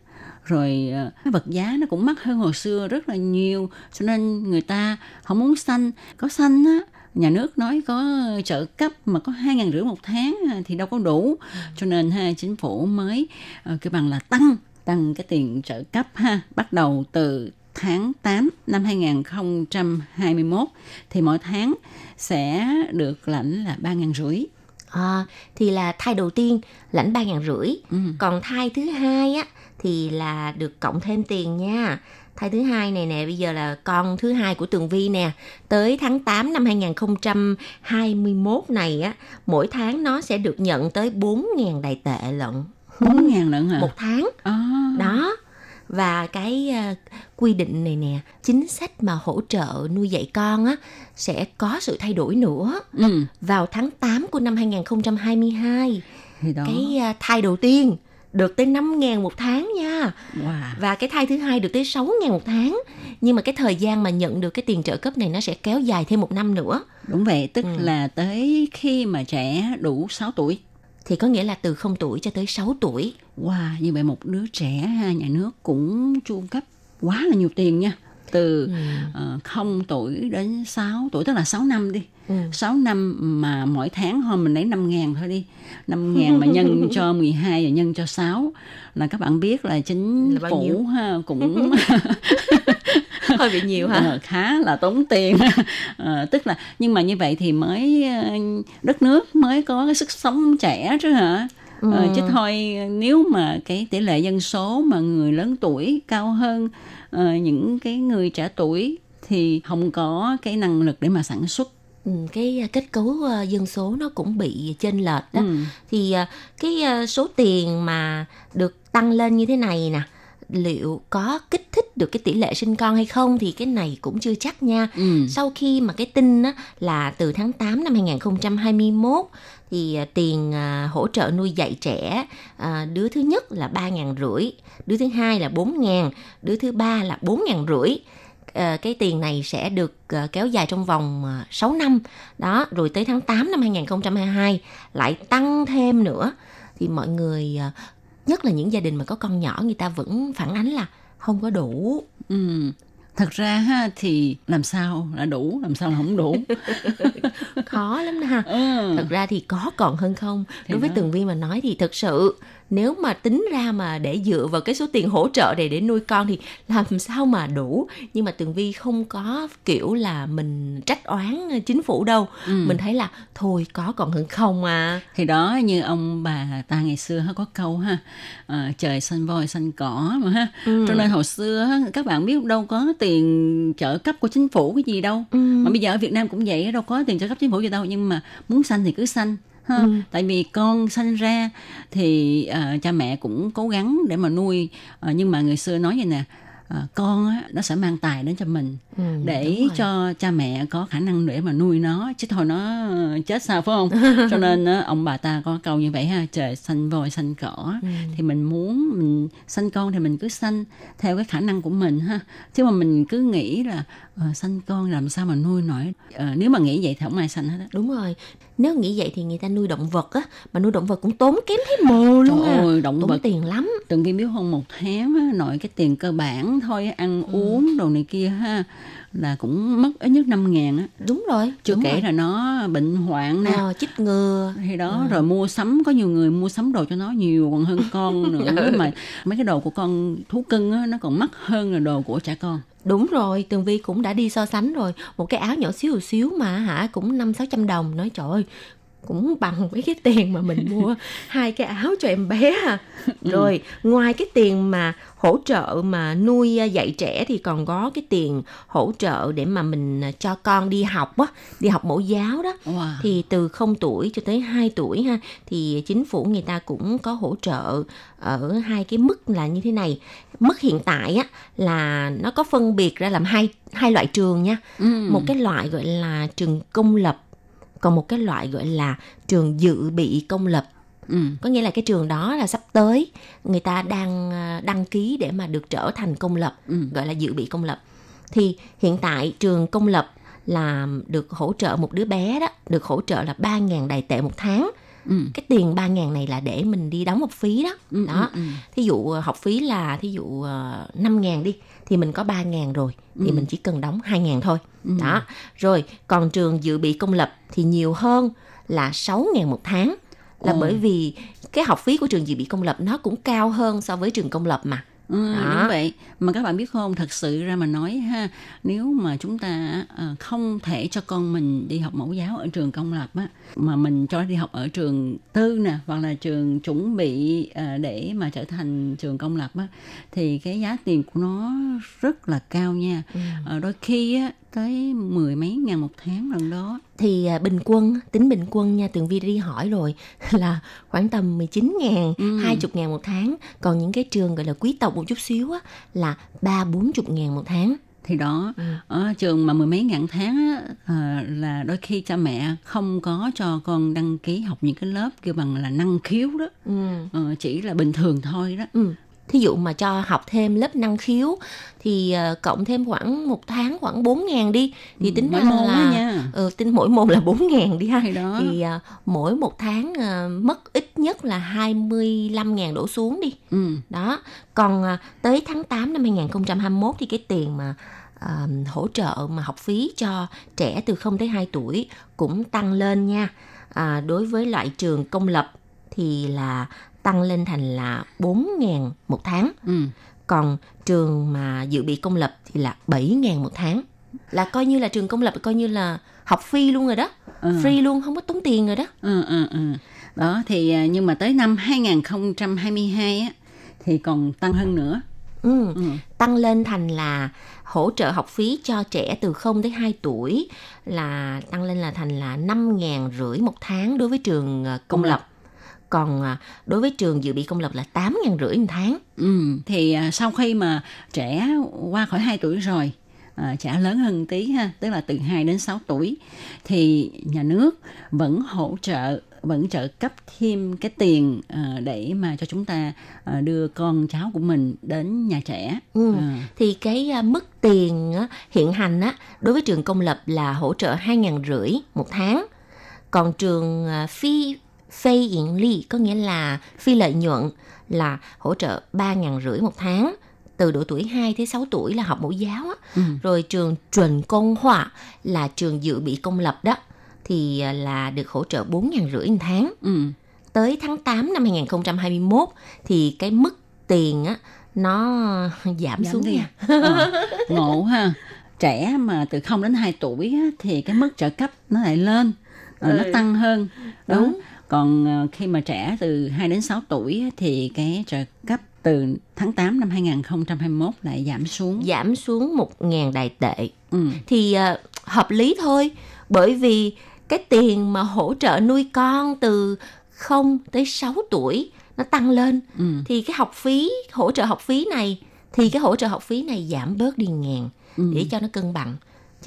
S3: rồi ờ, vật giá nó cũng mắc hơn hồi xưa rất là nhiều cho nên người ta không muốn xanh. Có xanh á nhà nước nói có trợ cấp mà có hai ngàn rưỡi một tháng thì đâu có đủ. Cho nên ha chính phủ mới uh, kêu bằng là tăng tăng cái tiền trợ cấp ha. Bắt đầu từ tháng 8 năm 2021 thì mỗi tháng sẽ được lãnh là ba ngàn rưỡi.
S9: À, thì là thai đầu tiên lãnh ba ngàn rưỡi. Ừ. còn thai thứ hai á thì là được cộng thêm tiền nha. Thai thứ hai này nè bây giờ là con thứ hai của Tường Vi nè. Tới tháng 8 năm 2021 này á mỗi tháng nó sẽ được nhận tới 4.000 đại tệ lận.
S3: 4.000 lận hả?
S9: Một tháng. À. đó. Và cái uh, quy định này nè chính sách mà hỗ trợ nuôi dạy con á sẽ có sự thay đổi nữa. Ừ. vào tháng 8 của năm 2022 thì đó. cái uh, thai đầu tiên được tới 5 ngàn một tháng nha wow. và cái thai thứ hai được tới 6 ngàn một tháng nhưng mà cái thời gian mà nhận được cái tiền trợ cấp này nó sẽ kéo dài thêm một năm nữa
S3: đúng vậy tức ừ. là tới khi mà trẻ đủ 6 tuổi
S9: thì có nghĩa là từ 0 tuổi cho tới 6 tuổi
S3: wow như vậy một đứa trẻ nhà nước cũng chu cấp quá là nhiều tiền nha từ ừ. uh, ờ, 0 tuổi đến 6 tuổi tức là 6 năm đi ừ. 6 năm mà mỗi tháng thôi mình lấy 5 ngàn thôi đi. 5 ngàn mà nhân [laughs] cho 12 và nhân cho 6 là các bạn biết là chính là phủ ha, cũng [laughs] [laughs]
S9: hơi bị nhiều hả?
S3: Ờ, khá là tốn tiền. À, tức là nhưng mà như vậy thì mới đất nước mới có cái sức sống trẻ chứ hả? Ừ. Ờ, chứ thôi nếu mà cái tỷ lệ dân số mà người lớn tuổi cao hơn uh, những cái người trẻ tuổi thì không có cái năng lực để mà sản xuất
S9: cái kết cấu dân số nó cũng bị chênh lệch đó ừ. thì cái số tiền mà được tăng lên như thế này nè liệu có kích thích được cái tỷ lệ sinh con hay không thì cái này cũng chưa chắc nha. Ừ. Sau khi mà cái tin á, là từ tháng 8 năm 2021 thì à, tiền à, hỗ trợ nuôi dạy trẻ à, đứa thứ nhất là ba ngàn rưỡi, đứa thứ hai là bốn ngàn, đứa thứ ba là bốn ngàn rưỡi. À, cái tiền này sẽ được à, kéo dài trong vòng à, 6 năm. Đó rồi tới tháng 8 năm 2022 lại tăng thêm nữa. Thì mọi người nhất là những gia đình mà có con nhỏ người ta vẫn phản ánh là không có đủ.
S3: Ừ. Thật ra ha thì làm sao là đủ làm sao là không đủ? [laughs]
S9: Khó lắm ha. Ừ. thật ra thì có còn hơn không? Thì đối với đó. tường vi mà nói thì thực sự nếu mà tính ra mà để dựa vào cái số tiền hỗ trợ này để nuôi con thì làm sao mà đủ? Nhưng mà tường vi không có kiểu là mình trách oán chính phủ đâu. Ừ. mình thấy là thôi có còn hơn không à?
S3: Thì đó như ông bà ta ngày xưa có câu ha à, trời xanh voi xanh cỏ mà ha. Ừ. cho nên hồi xưa các bạn biết đâu có tiền trợ cấp của chính phủ cái gì đâu. Ừ. mà bây giờ ở Việt Nam cũng vậy đâu có tiền trợ cấp chính phủ gì đâu. Nhưng mà muốn xanh thì cứ xanh ha. Ừ. tại vì con sanh ra thì uh, cha mẹ cũng cố gắng để mà nuôi. Uh, nhưng mà người xưa nói vậy nè à, con á, nó sẽ mang tài đến cho mình ừ, để cho cha mẹ có khả năng để mà nuôi nó. Chứ thôi nó chết sao phải không? [laughs] Cho nên á, ông bà ta có câu như vậy ha trời xanh voi xanh cỏ. Ừ. thì mình muốn mình sanh con thì mình cứ sanh theo cái khả năng của mình ha. Chứ mà mình cứ nghĩ là uh, sanh con làm sao mà nuôi nổi. Uh, nếu mà nghĩ vậy thì không ai sanh hết á.
S9: Đúng rồi nếu nghĩ vậy thì người ta nuôi động vật á mà nuôi động vật cũng tốn kém thấy mồ luôn
S3: Trời
S9: à.
S3: ơi, động
S9: tốn
S3: vật
S9: tiền lắm
S3: từng viên biếu không một tháng á, nội cái tiền cơ bản thôi ăn ừ. uống đồ này kia ha là cũng mất ít nhất 5 ngàn á.
S9: Đúng rồi
S3: chưa
S9: đúng
S3: kể
S9: rồi.
S3: là nó bệnh hoạn nè.
S9: Ờ, chích ngừa.
S3: Thì đó ừ. rồi mua sắm có nhiều người mua sắm đồ cho nó nhiều còn hơn con [laughs] nữa mà mấy cái đồ của con thú cưng á nó còn mắc hơn là đồ của trẻ con.
S9: Đúng rồi tường vi cũng đã đi so sánh rồi. Một cái áo nhỏ xíu xíu mà hả cũng năm sáu trăm đồng. Nói trời ơi cũng bằng với cái tiền mà mình [laughs] mua hai cái áo cho em bé à. rồi ừ. ngoài cái tiền mà hỗ trợ mà nuôi à, dạy trẻ thì còn có cái tiền hỗ trợ để mà mình à, cho con đi học á đi học mẫu giáo đó wow. thì từ 0 tuổi cho tới 2 tuổi ha thì chính phủ người ta cũng có hỗ trợ ở hai cái mức là như thế này mức hiện tại á là nó có phân biệt ra làm hai hai loại trường nha ừ. một cái loại gọi là trường công lập còn một cái loại gọi là trường dự bị công lập Ừ. có nghĩa là cái trường đó là sắp tới người ta đang ờ, đăng ký để mà được trở thành công lập ừ. gọi là dự bị công lập thì hiện tại trường công lập là được hỗ trợ một đứa bé đó được hỗ trợ là 3.000 đài tệ một tháng ừ. cái tiền 3.000 này là để mình đi đóng học phí đó ừ, đó ừ, ừ. thí dụ ờ, học phí là thí dụ uh, ờ, 5.000 đi thì mình có 3.000 rồi thì ừ. mình chỉ cần đóng 2.000 thôi ừ. đó rồi còn trường dự bị công lập thì nhiều hơn là 6.000 một tháng là ừ. bởi vì cái học phí của trường dự bị công lập nó cũng cao hơn so với trường công lập mà
S3: Ừ, đúng vậy. Mà các bạn biết không thật sự ra mà nói ha nếu mà chúng ta uh, không thể cho con mình đi học mẫu giáo ở trường công lập á mà mình cho đi học ở trường tư nè hoặc là trường chuẩn bị uh, để mà trở thành trường công lập á thì cái giá tiền của nó rất là cao nha. Ừ. uh, đôi khi á tới mười mấy ngàn một tháng lần đó
S9: thì à, bình quân tính bình quân nha tường vi đi hỏi rồi [laughs] là khoảng tầm 19 ngàn ừ. 20 ngàn một tháng còn những cái trường gọi là quý tộc một chút xíu á là ba bốn chục ngàn một tháng
S3: thì đó ừ. ở trường mà mười mấy ngàn tháng á, à, là đôi khi cha mẹ không có cho con đăng ký học những cái lớp kêu bằng là năng khiếu đó ừ. à, chỉ là bình thường thôi đó ừ
S9: thí dụ mà cho học thêm lớp năng khiếu thì uh, cộng thêm khoảng một tháng khoảng 4 ngàn đi thì ừ, tính
S3: mỗi
S9: ra
S3: môn
S9: là
S3: nha.
S9: Ừ, tính mỗi môn là 4 ngàn đi ha
S3: thì, đó.
S9: thì uh, mỗi một tháng uh, mất ít nhất là 25 ngàn đổ xuống đi ừ. đó còn uh, tới tháng 8 năm 2021 thì cái tiền mà uh, hỗ trợ mà học phí cho trẻ từ 0 tới 2 tuổi cũng tăng lên nha à, đối với loại trường công lập thì là tăng lên thành là 4.000 một tháng. Ừ. Còn trường mà dự bị công lập thì là 7.000 một tháng. Là coi như là trường công lập coi như là học phi luôn rồi đó. Ừ. Free luôn, không có tốn tiền rồi đó.
S3: Ừ, ừ, ừ. Đó thì à, nhưng mà tới năm 2022 á thì còn tăng hơn nữa.
S9: Ừ, ừ. Tăng lên thành là hỗ trợ học phí cho trẻ từ 0 tới 2 tuổi là tăng lên là thành là 5 ngàn rưỡi một tháng đối với trường à, công, công lập. lập còn à, đối với trường dự bị công lập là tám ngàn rưỡi một tháng.
S3: Ừ, thì à, sau khi mà trẻ qua khỏi 2 tuổi rồi à, trẻ lớn hơn tí ha, tức là từ 2 đến 6 tuổi thì nhà nước vẫn hỗ trợ vẫn trợ cấp thêm cái tiền uh, để mà cho chúng ta uh, đưa con cháu của mình đến nhà trẻ.
S9: Ừ. À. Thì cái uh, mức tiền uh, hiện hành á đối với trường công lập là hỗ trợ hai ngàn rưỡi một tháng. Còn trường uh, phi phê yển ly có nghĩa là phi lợi nhuận là hỗ trợ ba ngàn rưỡi một tháng từ độ tuổi 2 tới 6 tuổi là học mẫu giáo á. Ừ. Rồi trường chuẩn công họa là trường dự bị công lập đó thì à, là được hỗ trợ bốn ngàn rưỡi một tháng. Ừ. tới tháng 8 năm 2021 thì cái mức tiền á nó [laughs] giảm, giảm xuống nha.
S3: À, [laughs] ngộ ha. Trẻ mà từ 0 đến 2 tuổi á, thì cái mức trợ cấp nó lại lên, ừ. nó tăng hơn. Đúng. Đó. Còn ờ, khi mà trẻ từ 2 đến 6 tuổi thì cái trợ cấp từ tháng 8 năm 2021 lại giảm xuống.
S9: Giảm xuống 1.000 đài tệ. Ừ. Thì uh, hợp lý thôi. Bởi vì cái tiền mà hỗ trợ nuôi con từ 0 tới 6 tuổi nó tăng lên ừ. thì cái học phí hỗ trợ học phí này thì cái hỗ trợ học phí này giảm bớt đi ngàn ừ. để cho nó cân bằng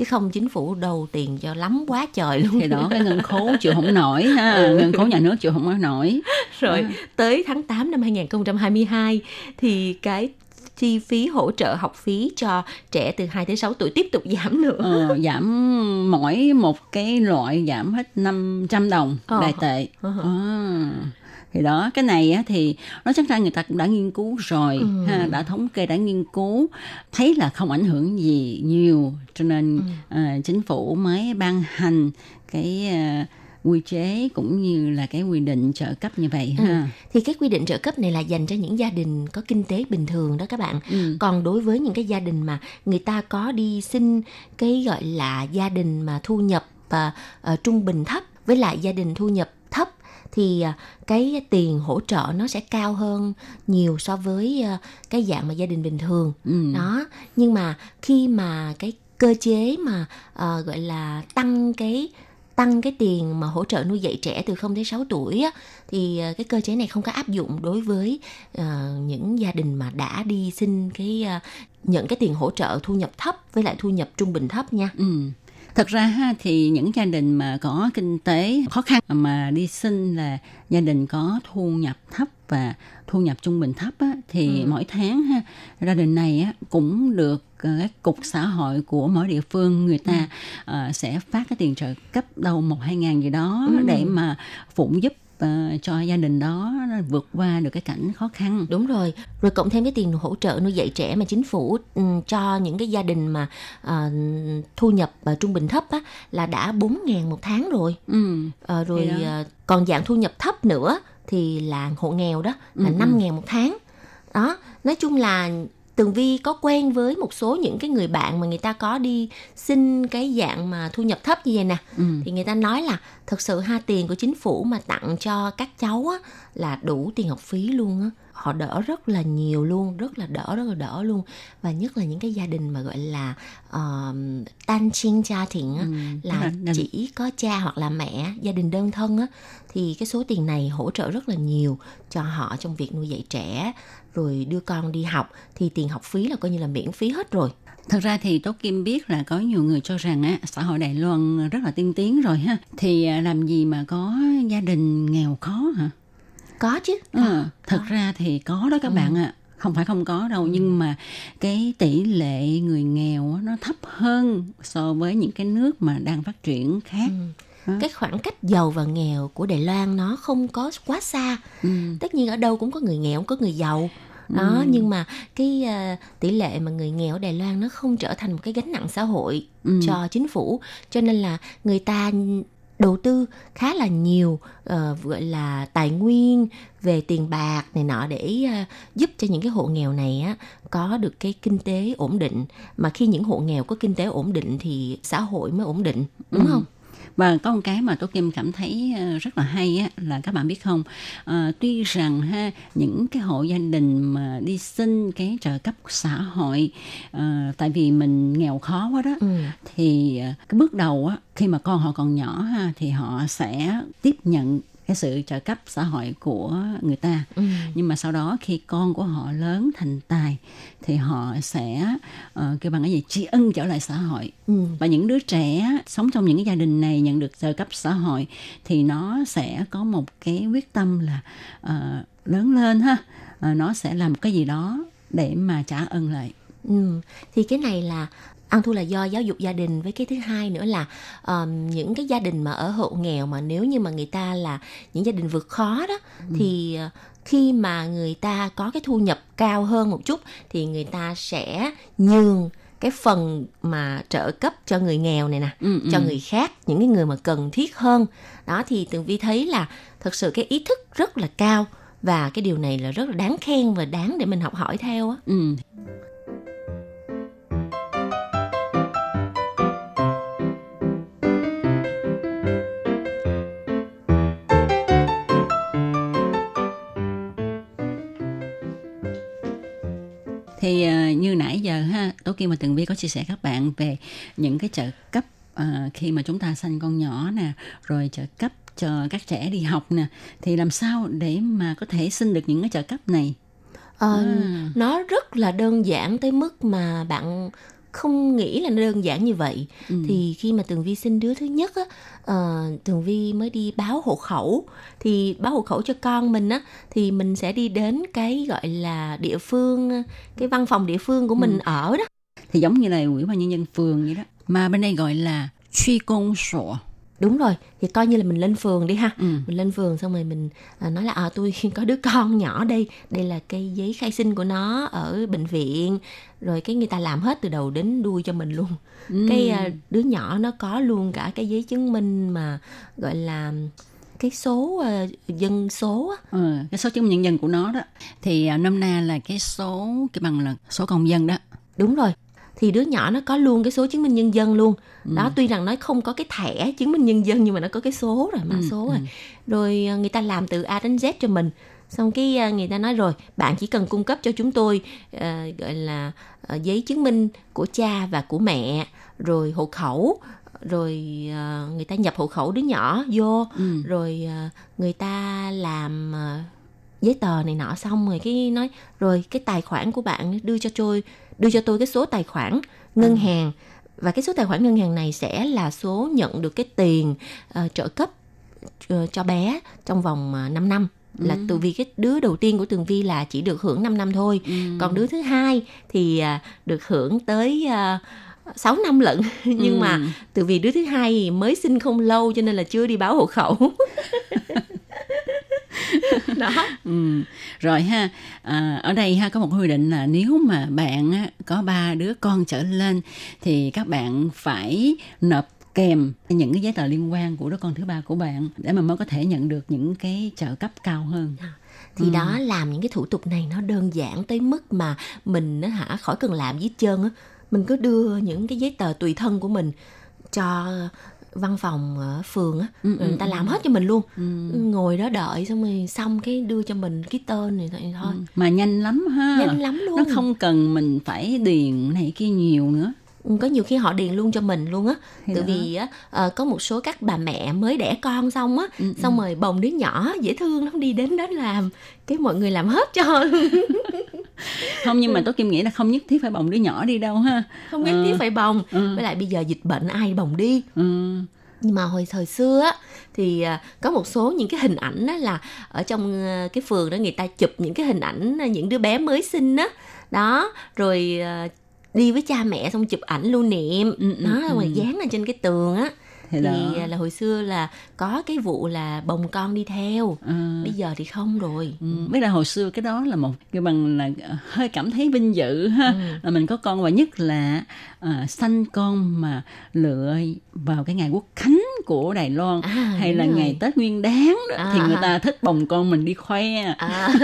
S9: chứ không chính phủ đầu tiền cho lắm quá trời luôn
S3: thì đó cái ngân khố chịu không nổi ha ừ. ngân khố nhà nước chịu không có nổi
S9: rồi à. tới tháng 8 năm 2022 thì cái chi phí hỗ trợ học phí cho trẻ từ 2 tới 6 tuổi tiếp tục giảm nữa.
S3: Ờ, giảm mỗi một cái loại giảm hết 500 đồng ờ. đại tệ. Ờ. À thì đó cái này á, thì nó chắc ra người ta cũng đã nghiên cứu rồi ừ. ha, đã thống kê đã nghiên cứu thấy là không ảnh hưởng gì nhiều cho nên ừ. uh, chính phủ mới ban hành cái uh, quy chế cũng như là cái quy định trợ cấp như vậy ừ. ha.
S9: Thì cái quy định trợ cấp này là dành cho những gia đình có kinh tế bình thường đó các bạn. Ừ. Còn đối với những cái gia đình mà người ta có đi xin cái gọi là gia đình mà thu nhập uh, uh, trung bình thấp với lại gia đình thu nhập thì à, cái tiền hỗ trợ nó sẽ cao hơn nhiều so với à, cái dạng mà gia đình bình thường ừ. đó nhưng mà khi mà cái cơ chế mà uh, gọi là tăng cái tăng cái tiền mà hỗ trợ nuôi dạy trẻ từ 0 đến 6 tuổi á, thì cái cơ chế này không có áp dụng đối với uh, những gia đình mà đã đi xin cái uh, nhận cái tiền hỗ trợ thu nhập thấp với lại thu nhập trung bình thấp nha.
S3: Ừ. Thật ra ha, thì những gia đình mà có kinh tế khó khăn mà đi xin là gia đình có thu nhập thấp và thu nhập trung bình thấp á, thì ừ. mỗi tháng ha, gia đình này á, cũng được ờ, các cục xã hội của mỗi địa phương người ta ừ. uh, sẽ phát cái tiền trợ cấp đâu một hai ngàn gì đó ừ. để mà phụ giúp uh, cho gia đình đó vượt qua được cái cảnh khó khăn
S9: đúng rồi rồi cộng thêm cái tiền hỗ trợ nuôi dạy trẻ mà chính phủ um, cho những cái gia đình mà uh, thu nhập uh, trung bình thấp á là đã 4 ngàn một tháng rồi ừ. uh, rồi uh, còn dạng thu nhập thấp nữa thì là hộ nghèo đó là ừ, 5 ừ. ngàn một tháng đó nói chung là Tường Vi có quen với một số những cái người bạn mà người ta có đi xin cái dạng mà thu nhập thấp như vậy nè. Ừ. thì người ta nói là thật sự ha tiền của chính phủ mà tặng cho các cháu á là đủ tiền học phí luôn á. Họ đỡ rất là nhiều luôn rất là đỡ rất là đỡ luôn. Và nhất là những cái gia đình mà gọi là uh, tan chiên gia 庭 á, ừ, là chỉ có cha hoặc là mẹ gia đình đơn thân á thì cái số tiền này hỗ trợ rất là nhiều cho họ trong việc nuôi dạy trẻ rồi đưa con đi học thì tiền học phí là coi như là miễn phí hết rồi
S3: Thật ra thì Tố Kim biết là có nhiều người cho rằng á, xã hội Đài Loan rất là tiên tiến rồi ha. Thì à, làm gì mà có gia đình nghèo khó hả?
S9: Có chứ.
S3: Ừ, có. thật có. ra thì có đó các ừ. bạn ạ. À không phải không có đâu nhưng mà cái tỷ lệ người nghèo nó thấp hơn so với những cái nước mà đang phát triển khác
S9: ừ. Cái khoảng cách giàu và nghèo của Đài Loan nó không có quá xa ừ. tất nhiên ở đâu cũng có người nghèo cũng có người giàu đó ừ. nhưng mà cái uh, tỷ lệ mà người nghèo ở Đài Loan nó không trở thành một cái gánh nặng xã hội ừ. cho chính phủ cho nên là người ta đầu tư khá là nhiều uh, gọi là tài nguyên về tiền bạc này nọ để uh, giúp cho những cái hộ nghèo này á có được cái kinh tế ổn định mà khi những hộ nghèo có kinh tế ổn định thì xã hội mới ổn định đúng ừ. không
S3: và có một cái mà tôi kim cảm thấy ờ, rất là hay á là các bạn biết không à, tuy rằng ha những cái hộ gia đình mà đi xin cái trợ cấp xã hội à, tại vì mình nghèo khó quá đó ừ. thì cái bước đầu á khi mà con họ còn nhỏ ha thì họ sẽ tiếp nhận cái sự trợ cấp xã hội của người ta ừ. nhưng mà sau đó khi con của họ lớn thành tài thì họ sẽ uh, kêu bằng cái gì tri ân trở lại xã hội ừ. và những đứa trẻ sống trong những cái gia đình này nhận được trợ cấp xã hội thì nó sẽ có một cái quyết tâm là uh, lớn lên ha uh, nó sẽ làm cái gì đó để mà trả ơn lại
S9: Ừ. thì cái này là ăn thua là do giáo dục gia đình với cái thứ hai nữa là um, những cái gia đình mà ở hộ nghèo mà nếu như mà người ta là những gia đình vượt khó đó ừ. thì uh, khi mà người ta có cái thu nhập cao hơn một chút thì người ta sẽ nhường cái phần mà trợ cấp cho người nghèo này nè
S3: ừ,
S9: cho
S3: ừ.
S9: người khác những cái người mà cần thiết hơn đó thì tường vi thấy là thật sự cái ý thức rất là cao và cái điều này là rất là đáng khen và đáng để mình học hỏi theo á
S3: Ừ. Thì ờ, như nãy giờ ha, Tố Kim và Tường Vi có chia sẻ các bạn về những cái trợ cấp ờ, khi mà chúng ta sanh con nhỏ nè, rồi trợ cấp cho các trẻ đi học nè, thì làm sao để mà có thể xin được những cái trợ cấp này?
S9: Ờ,
S3: À.
S9: nó rất là đơn giản tới mức mà bạn không nghĩ là nó đơn giản như vậy.
S3: Ừ.
S9: thì khi mà tường vi sinh đứa thứ nhất á ờ, tường vi mới đi báo hộ khẩu. Thì báo hộ khẩu cho con mình á thì mình sẽ đi đến cái gọi là địa phương cái văn phòng địa phương của mình ở đó.
S3: Thì giống như là ủy ban nhân dân phường vậy đó. Mà bên đây gọi là truy công sổ
S9: đúng rồi thì coi như là mình lên phường đi ha.
S3: Ừ.
S9: mình lên phường xong rồi mình à, nói là à tôi [laughs] có đứa con nhỏ đây. Đây là cái giấy khai sinh của nó ở bệnh viện. Rồi cái người ta làm hết từ đầu đến đuôi cho mình luôn.
S3: Ừ.
S9: cái à, đứa nhỏ nó có luôn cả cái giấy chứng minh mà gọi là cái số à, dân số á.
S3: Ờ, cái số chứng minh nhân dân của nó đó. Thì à, năm na là cái số cái bằng là số công dân đó.
S9: Đúng rồi thì đứa nhỏ nó có luôn cái số chứng minh nhân dân luôn
S3: Ừ.
S9: đó tuy rằng nó không có cái thẻ chứng minh nhân dân nhưng mà nó có cái số rồi mã
S3: Ừ,
S9: số
S3: ừ.
S9: rồi rồi à, người ta làm từ A đến Z cho mình xong cái à, người ta nói rồi bạn chỉ cần cung cấp cho chúng tôi à, gọi là à, giấy chứng minh của cha và của mẹ rồi hộ khẩu rồi à, người ta nhập hộ khẩu đứa nhỏ vô
S3: ừ.
S9: rồi à, người ta làm à, giấy tờ này nọ xong rồi cái nói rồi cái tài khoản của bạn đưa cho tôi đưa cho tôi cái số tài khoản ngân hàng. Và cái số tài khoản ngân hàng này sẽ là số nhận được cái tiền ờ, trợ cấp ờ, cho bé trong vòng uh, 5 năm. Là từ vì cái đứa đầu tiên của Tường Vi là chỉ được hưởng 5 năm thôi.
S3: Ừ.
S9: còn đứa thứ hai thì à, được hưởng tới uh, 6 năm lận. [laughs] Nhưng
S3: Ừ.
S9: mà từ vì đứa thứ hai mới sinh không lâu cho nên là chưa đi báo hộ khẩu [laughs] [laughs] đó
S3: Ừ. Rồi ha, à, ở đây ha có một quy định là nếu mà bạn á, có ba đứa con trở lên thì các bạn phải nộp kèm những cái giấy tờ liên quan của đứa con thứ ba của bạn để mà mới có thể nhận được những cái trợ cấp cao hơn.
S9: thì đó làm những cái thủ tục này nó đơn giản tới mức mà mình á hả khỏi cần làm gì hết trơn á mình cứ đưa những cái giấy tờ tùy thân của mình cho văn phòng ở phường á
S3: Ừ,
S9: người ta
S3: ừ,
S9: làm hết cho mình luôn
S3: Ừ.
S9: ngồi đó đợi xong rồi xong cái đưa cho mình cái tên này thôi thôi
S3: Mà nhanh lắm ha.
S9: nhanh lắm luôn
S3: Nó không cần mình phải điền này kia nhiều nữa.
S9: Ừ, có nhiều khi họ điền luôn cho mình luôn á tại
S3: đó.
S9: vì á ờ, có một số các bà mẹ mới đẻ con xong á
S3: Ừ,
S9: xong rồi bồng đứa nhỏ dễ thương lắm đi đến đó làm cái mọi người làm hết cho [laughs]
S3: Không nhưng mà Tố Kim nghĩ là không nhất thiết phải bồng đứa nhỏ đi đâu ha.
S9: không nhất
S3: Ừ.
S9: thiết phải bồng
S3: Ừ.
S9: với lại bây giờ dịch bệnh ai bồng đi
S3: Ừ.
S9: nhưng mà hồi thời xưa á thì à, có một số những cái hình ảnh á là ở trong cái phường đó người ta chụp những cái hình ảnh những đứa bé mới sinh á đó rồi đi với cha mẹ xong chụp ảnh lưu niệm
S3: Ừ, ừ,
S9: đó
S3: ừ.
S9: rồi dán lên trên cái tường á
S3: Thì đó.
S9: à, là hồi xưa là có cái vụ là bồng con đi theo
S3: Ừ.
S9: bây giờ thì không rồi
S3: Ừ, biết là hồi xưa cái đó là một cái bằng là ờ, hơi cảm thấy vinh dự ha
S9: Ừ.
S3: là mình có con và nhất là à, sanh con mà lựa vào cái ngày quốc khánh của Đài Loan
S9: À,
S3: hay là
S9: rồi.
S3: ngày Tết Nguyên Đán đó,
S9: À.
S3: thì người ta thích bồng con mình đi khoe
S9: à, [laughs]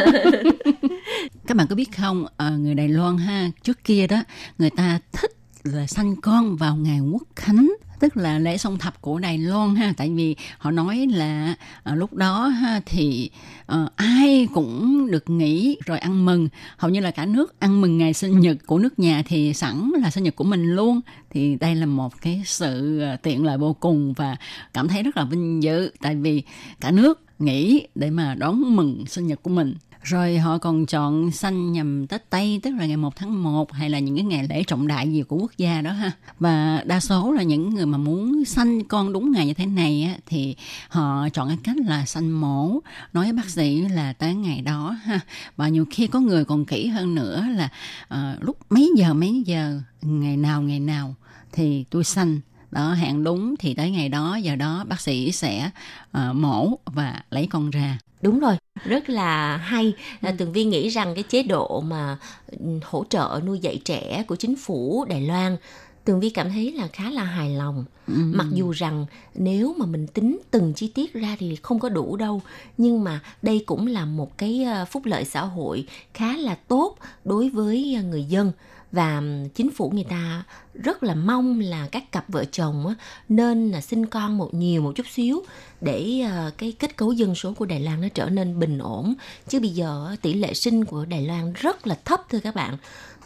S3: các bạn có biết không? Ờ, người Đài Loan ha trước kia đó người ta thích là sanh con vào ngày quốc khánh tức là lễ song thập của Đài Loan ha. Tại vì họ nói là à, lúc đó ha thì à, ai cũng được nghỉ rồi ăn mừng. Hầu như là cả nước ăn mừng ngày sinh nhật của nước nhà thì sẵn là sinh nhật của mình luôn. Thì đây là một cái sự tiện lợi vô cùng và cảm thấy rất là vinh dự. Tại vì cả nước nghỉ để mà đón mừng sinh nhật của mình rồi họ còn chọn sanh nhằm Tết Tây tức là ngày 1 tháng 1 hay là những cái ngày lễ trọng đại gì của quốc gia đó ha. Và đa số là những người mà muốn sanh con đúng ngày như thế này á, thì họ chọn cái cách là sanh mổ nói với bác sĩ là tới ngày đó ha. Và nhiều khi có người còn kỹ hơn nữa là uh, lúc mấy giờ mấy giờ ngày nào ngày nào thì tôi sanh đó hẹn đúng thì tới ngày đó giờ đó bác sĩ sẽ uh, mổ và lấy con ra
S9: đúng rồi rất là hay. Là tường vi nghĩ rằng cái chế độ mà ừ, hỗ trợ nuôi dạy trẻ của chính phủ đài loan tường vi cảm thấy là khá là hài lòng. Ừ. mặc dù rằng nếu mà mình tính từng chi tiết ra thì không có đủ đâu nhưng mà đây cũng là một cái ờ, phúc lợi xã hội khá là tốt đối với ờ, người dân và chính phủ người ta rất là mong là các cặp vợ chồng nên là sinh con một nhiều một chút xíu để ờ, cái kết cấu dân số của Đài Loan nó trở nên bình ổn chứ bây giờ tỷ lệ sinh của Đài Loan rất là thấp thưa các bạn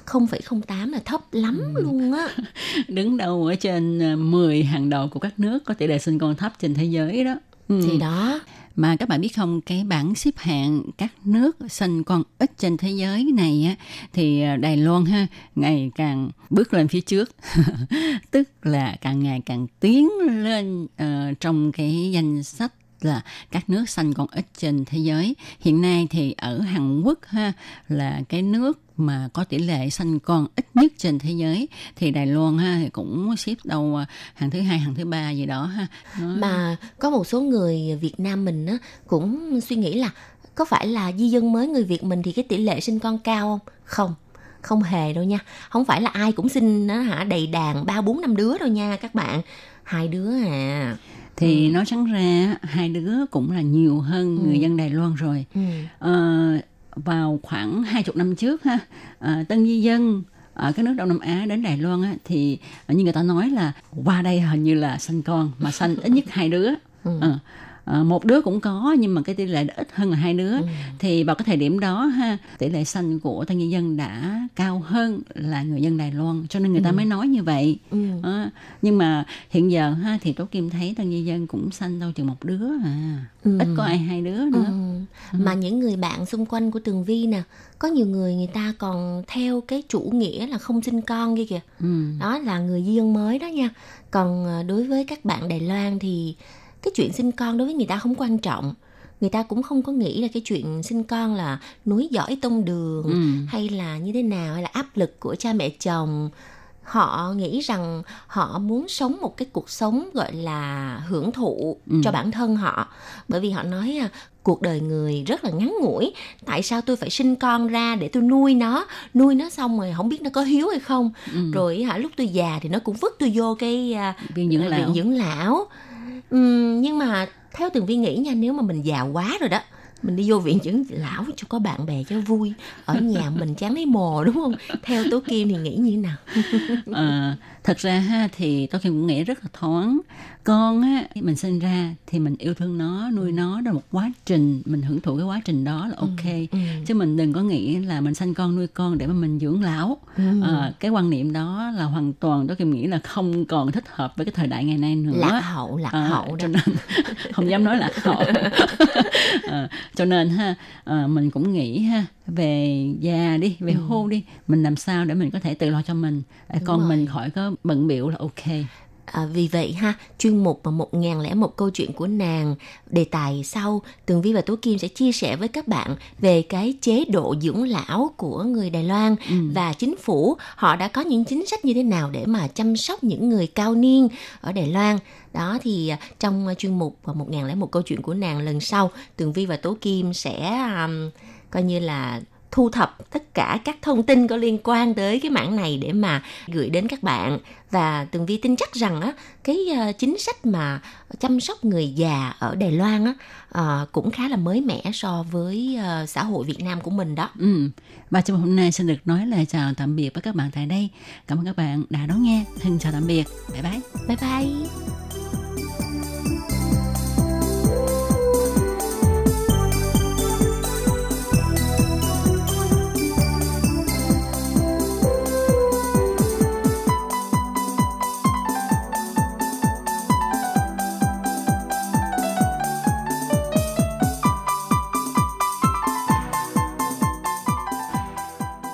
S9: 0,08 là thấp lắm ừ. luôn á. [laughs]
S3: Đứng đầu ở trên 10 ờ, hàng đầu của các nước có tỷ lệ sinh con thấp trên thế giới đó.
S9: Ừ. Thì đó.
S3: Mà các bạn biết không, cái bảng xếp hạng các nước sinh con ít trên thế giới này á, thì ờ, Đài Loan ha ngày càng bước lên phía trước, [laughs] tức là càng ngày càng tiến lên uh, trong cái danh sách là các nước xanh còn ít trên thế giới. Hiện nay thì ở Hàn Quốc ha là cái nước mà có tỷ lệ xanh con ít nhất trên thế giới. Thì Đài Loan ha thì cũng xếp đâu à, hàng thứ hai hàng thứ ba gì đó ha.
S9: Nó... mà có một số người Việt Nam mình á, cũng suy nghĩ là có phải là di dân mới người Việt mình thì cái tỷ lệ sinh con cao không? Không không hề đâu nha. Không phải là ai cũng sinh nó hả đầy đàn ba bốn năm đứa đâu nha các bạn. Hai đứa à
S3: thì ừ. nói trắng ra hai đứa cũng là nhiều hơn ừ. người dân Đài Loan rồi ừ. ờ, vào khoảng hai chục năm trước ha à, tân di dân ở các nước Đông Nam Á đến Đài Loan á, thì như người ta nói là qua đây hình như là sanh con mà sanh ít nhất hai đứa ừ. à, à, một đứa cũng có nhưng mà cái tỷ lệ ít hơn là hai đứa ừ. thì vào cái thời điểm đó ha tỷ lệ sanh của tân nhân dân đã cao hơn là người dân Đài Loan cho nên người ta ừ. mới nói như vậy ừ. à, nhưng mà hiện giờ ha thì Tố Kim thấy tân nhân dân cũng sanh đâu chừng một đứa à ừ. ít có ai hai đứa nữa ừ.
S9: Ừ. mà những người bạn xung quanh của Tường Vi nè có nhiều người người ta còn theo cái chủ nghĩa là không sinh con kia kìa ừ. đó là người dân mới đó nha còn à, đối với các bạn Đài Loan thì cái chuyện sinh con đối với người ta không quan trọng. Người ta cũng không có nghĩ là cái chuyện sinh con là núi giỏi tông đường ừ. hay là như thế nào hay là áp lực của cha mẹ chồng. Họ nghĩ rằng họ muốn sống một cái cuộc sống gọi là hưởng thụ ừ. cho bản thân họ. Bởi vì họ nói à, cuộc đời người rất là ngắn ngủi. Tại sao tôi phải sinh con ra để tôi nuôi nó? Nuôi nó xong rồi không biết nó có hiếu hay không? Ừ. rồi hả lúc tôi già thì nó cũng vứt tôi vô cái
S3: uh, viện dưỡng
S9: lão, viện dưỡng lão uhm, nhưng mà theo từng viên nghĩ nha nếu mà mình già quá rồi đó mình đi vô viện dưỡng lão cho có bạn bè cho vui ở nhà [laughs] mình chán thấy mồ đúng không? Theo tố kim thì nghĩ như thế nào?
S3: À, [laughs] thật ra ha thì tôi cũng nghĩ rất là thoáng con á mình sinh ra thì mình yêu thương nó nuôi nó đó một quá trình mình hưởng thụ cái quá trình đó là ừ, ok ừ, ừ. chứ mình đừng có nghĩ là mình sanh con nuôi con để mà mình dưỡng lão ừ. à, cái quan niệm đó là hoàn toàn tôi nghĩ là không còn thích hợp với cái thời đại ngày nay nữa
S9: lạc hậu lạc à, hậu
S3: cho nên [laughs] không dám nói lạc hậu à, [laughs] cho nên ha à, mình cũng nghĩ ha về già đi về ừ. hôn đi mình làm sao để mình có thể tự lo cho mình để con rồi. mình khỏi có bận biểu là ok
S9: À, vì vậy ha, chuyên mục mà một ngàn lẻ một câu chuyện của nàng đề tài sau Tường Vi và Tố Kim sẽ chia sẻ với các bạn về cái chế độ dưỡng lão của người Đài Loan ừ. và chính phủ họ đã có những chính sách như thế nào để mà chăm sóc những người cao niên ở Đài Loan đó thì à, trong chuyên mục một ngàn lẻ một câu chuyện của nàng lần sau Tường Vi và Tố Kim sẽ um, coi như là thu thập tất cả các thông tin có liên quan tới cái mảng này để mà gửi đến các bạn. Và tường vi tin chắc rằng á cái uh, chính sách mà chăm sóc người già ở đài loan á uh, cũng khá là mới mẻ so với uh, xã hội việt nam của mình đó.
S3: Ừ. Và trong hôm nay xin được nói lời chào tạm biệt với các bạn tại đây. Cảm ơn các bạn đã đón nghe. Thân chào tạm biệt. Bye bye.
S9: Bye bye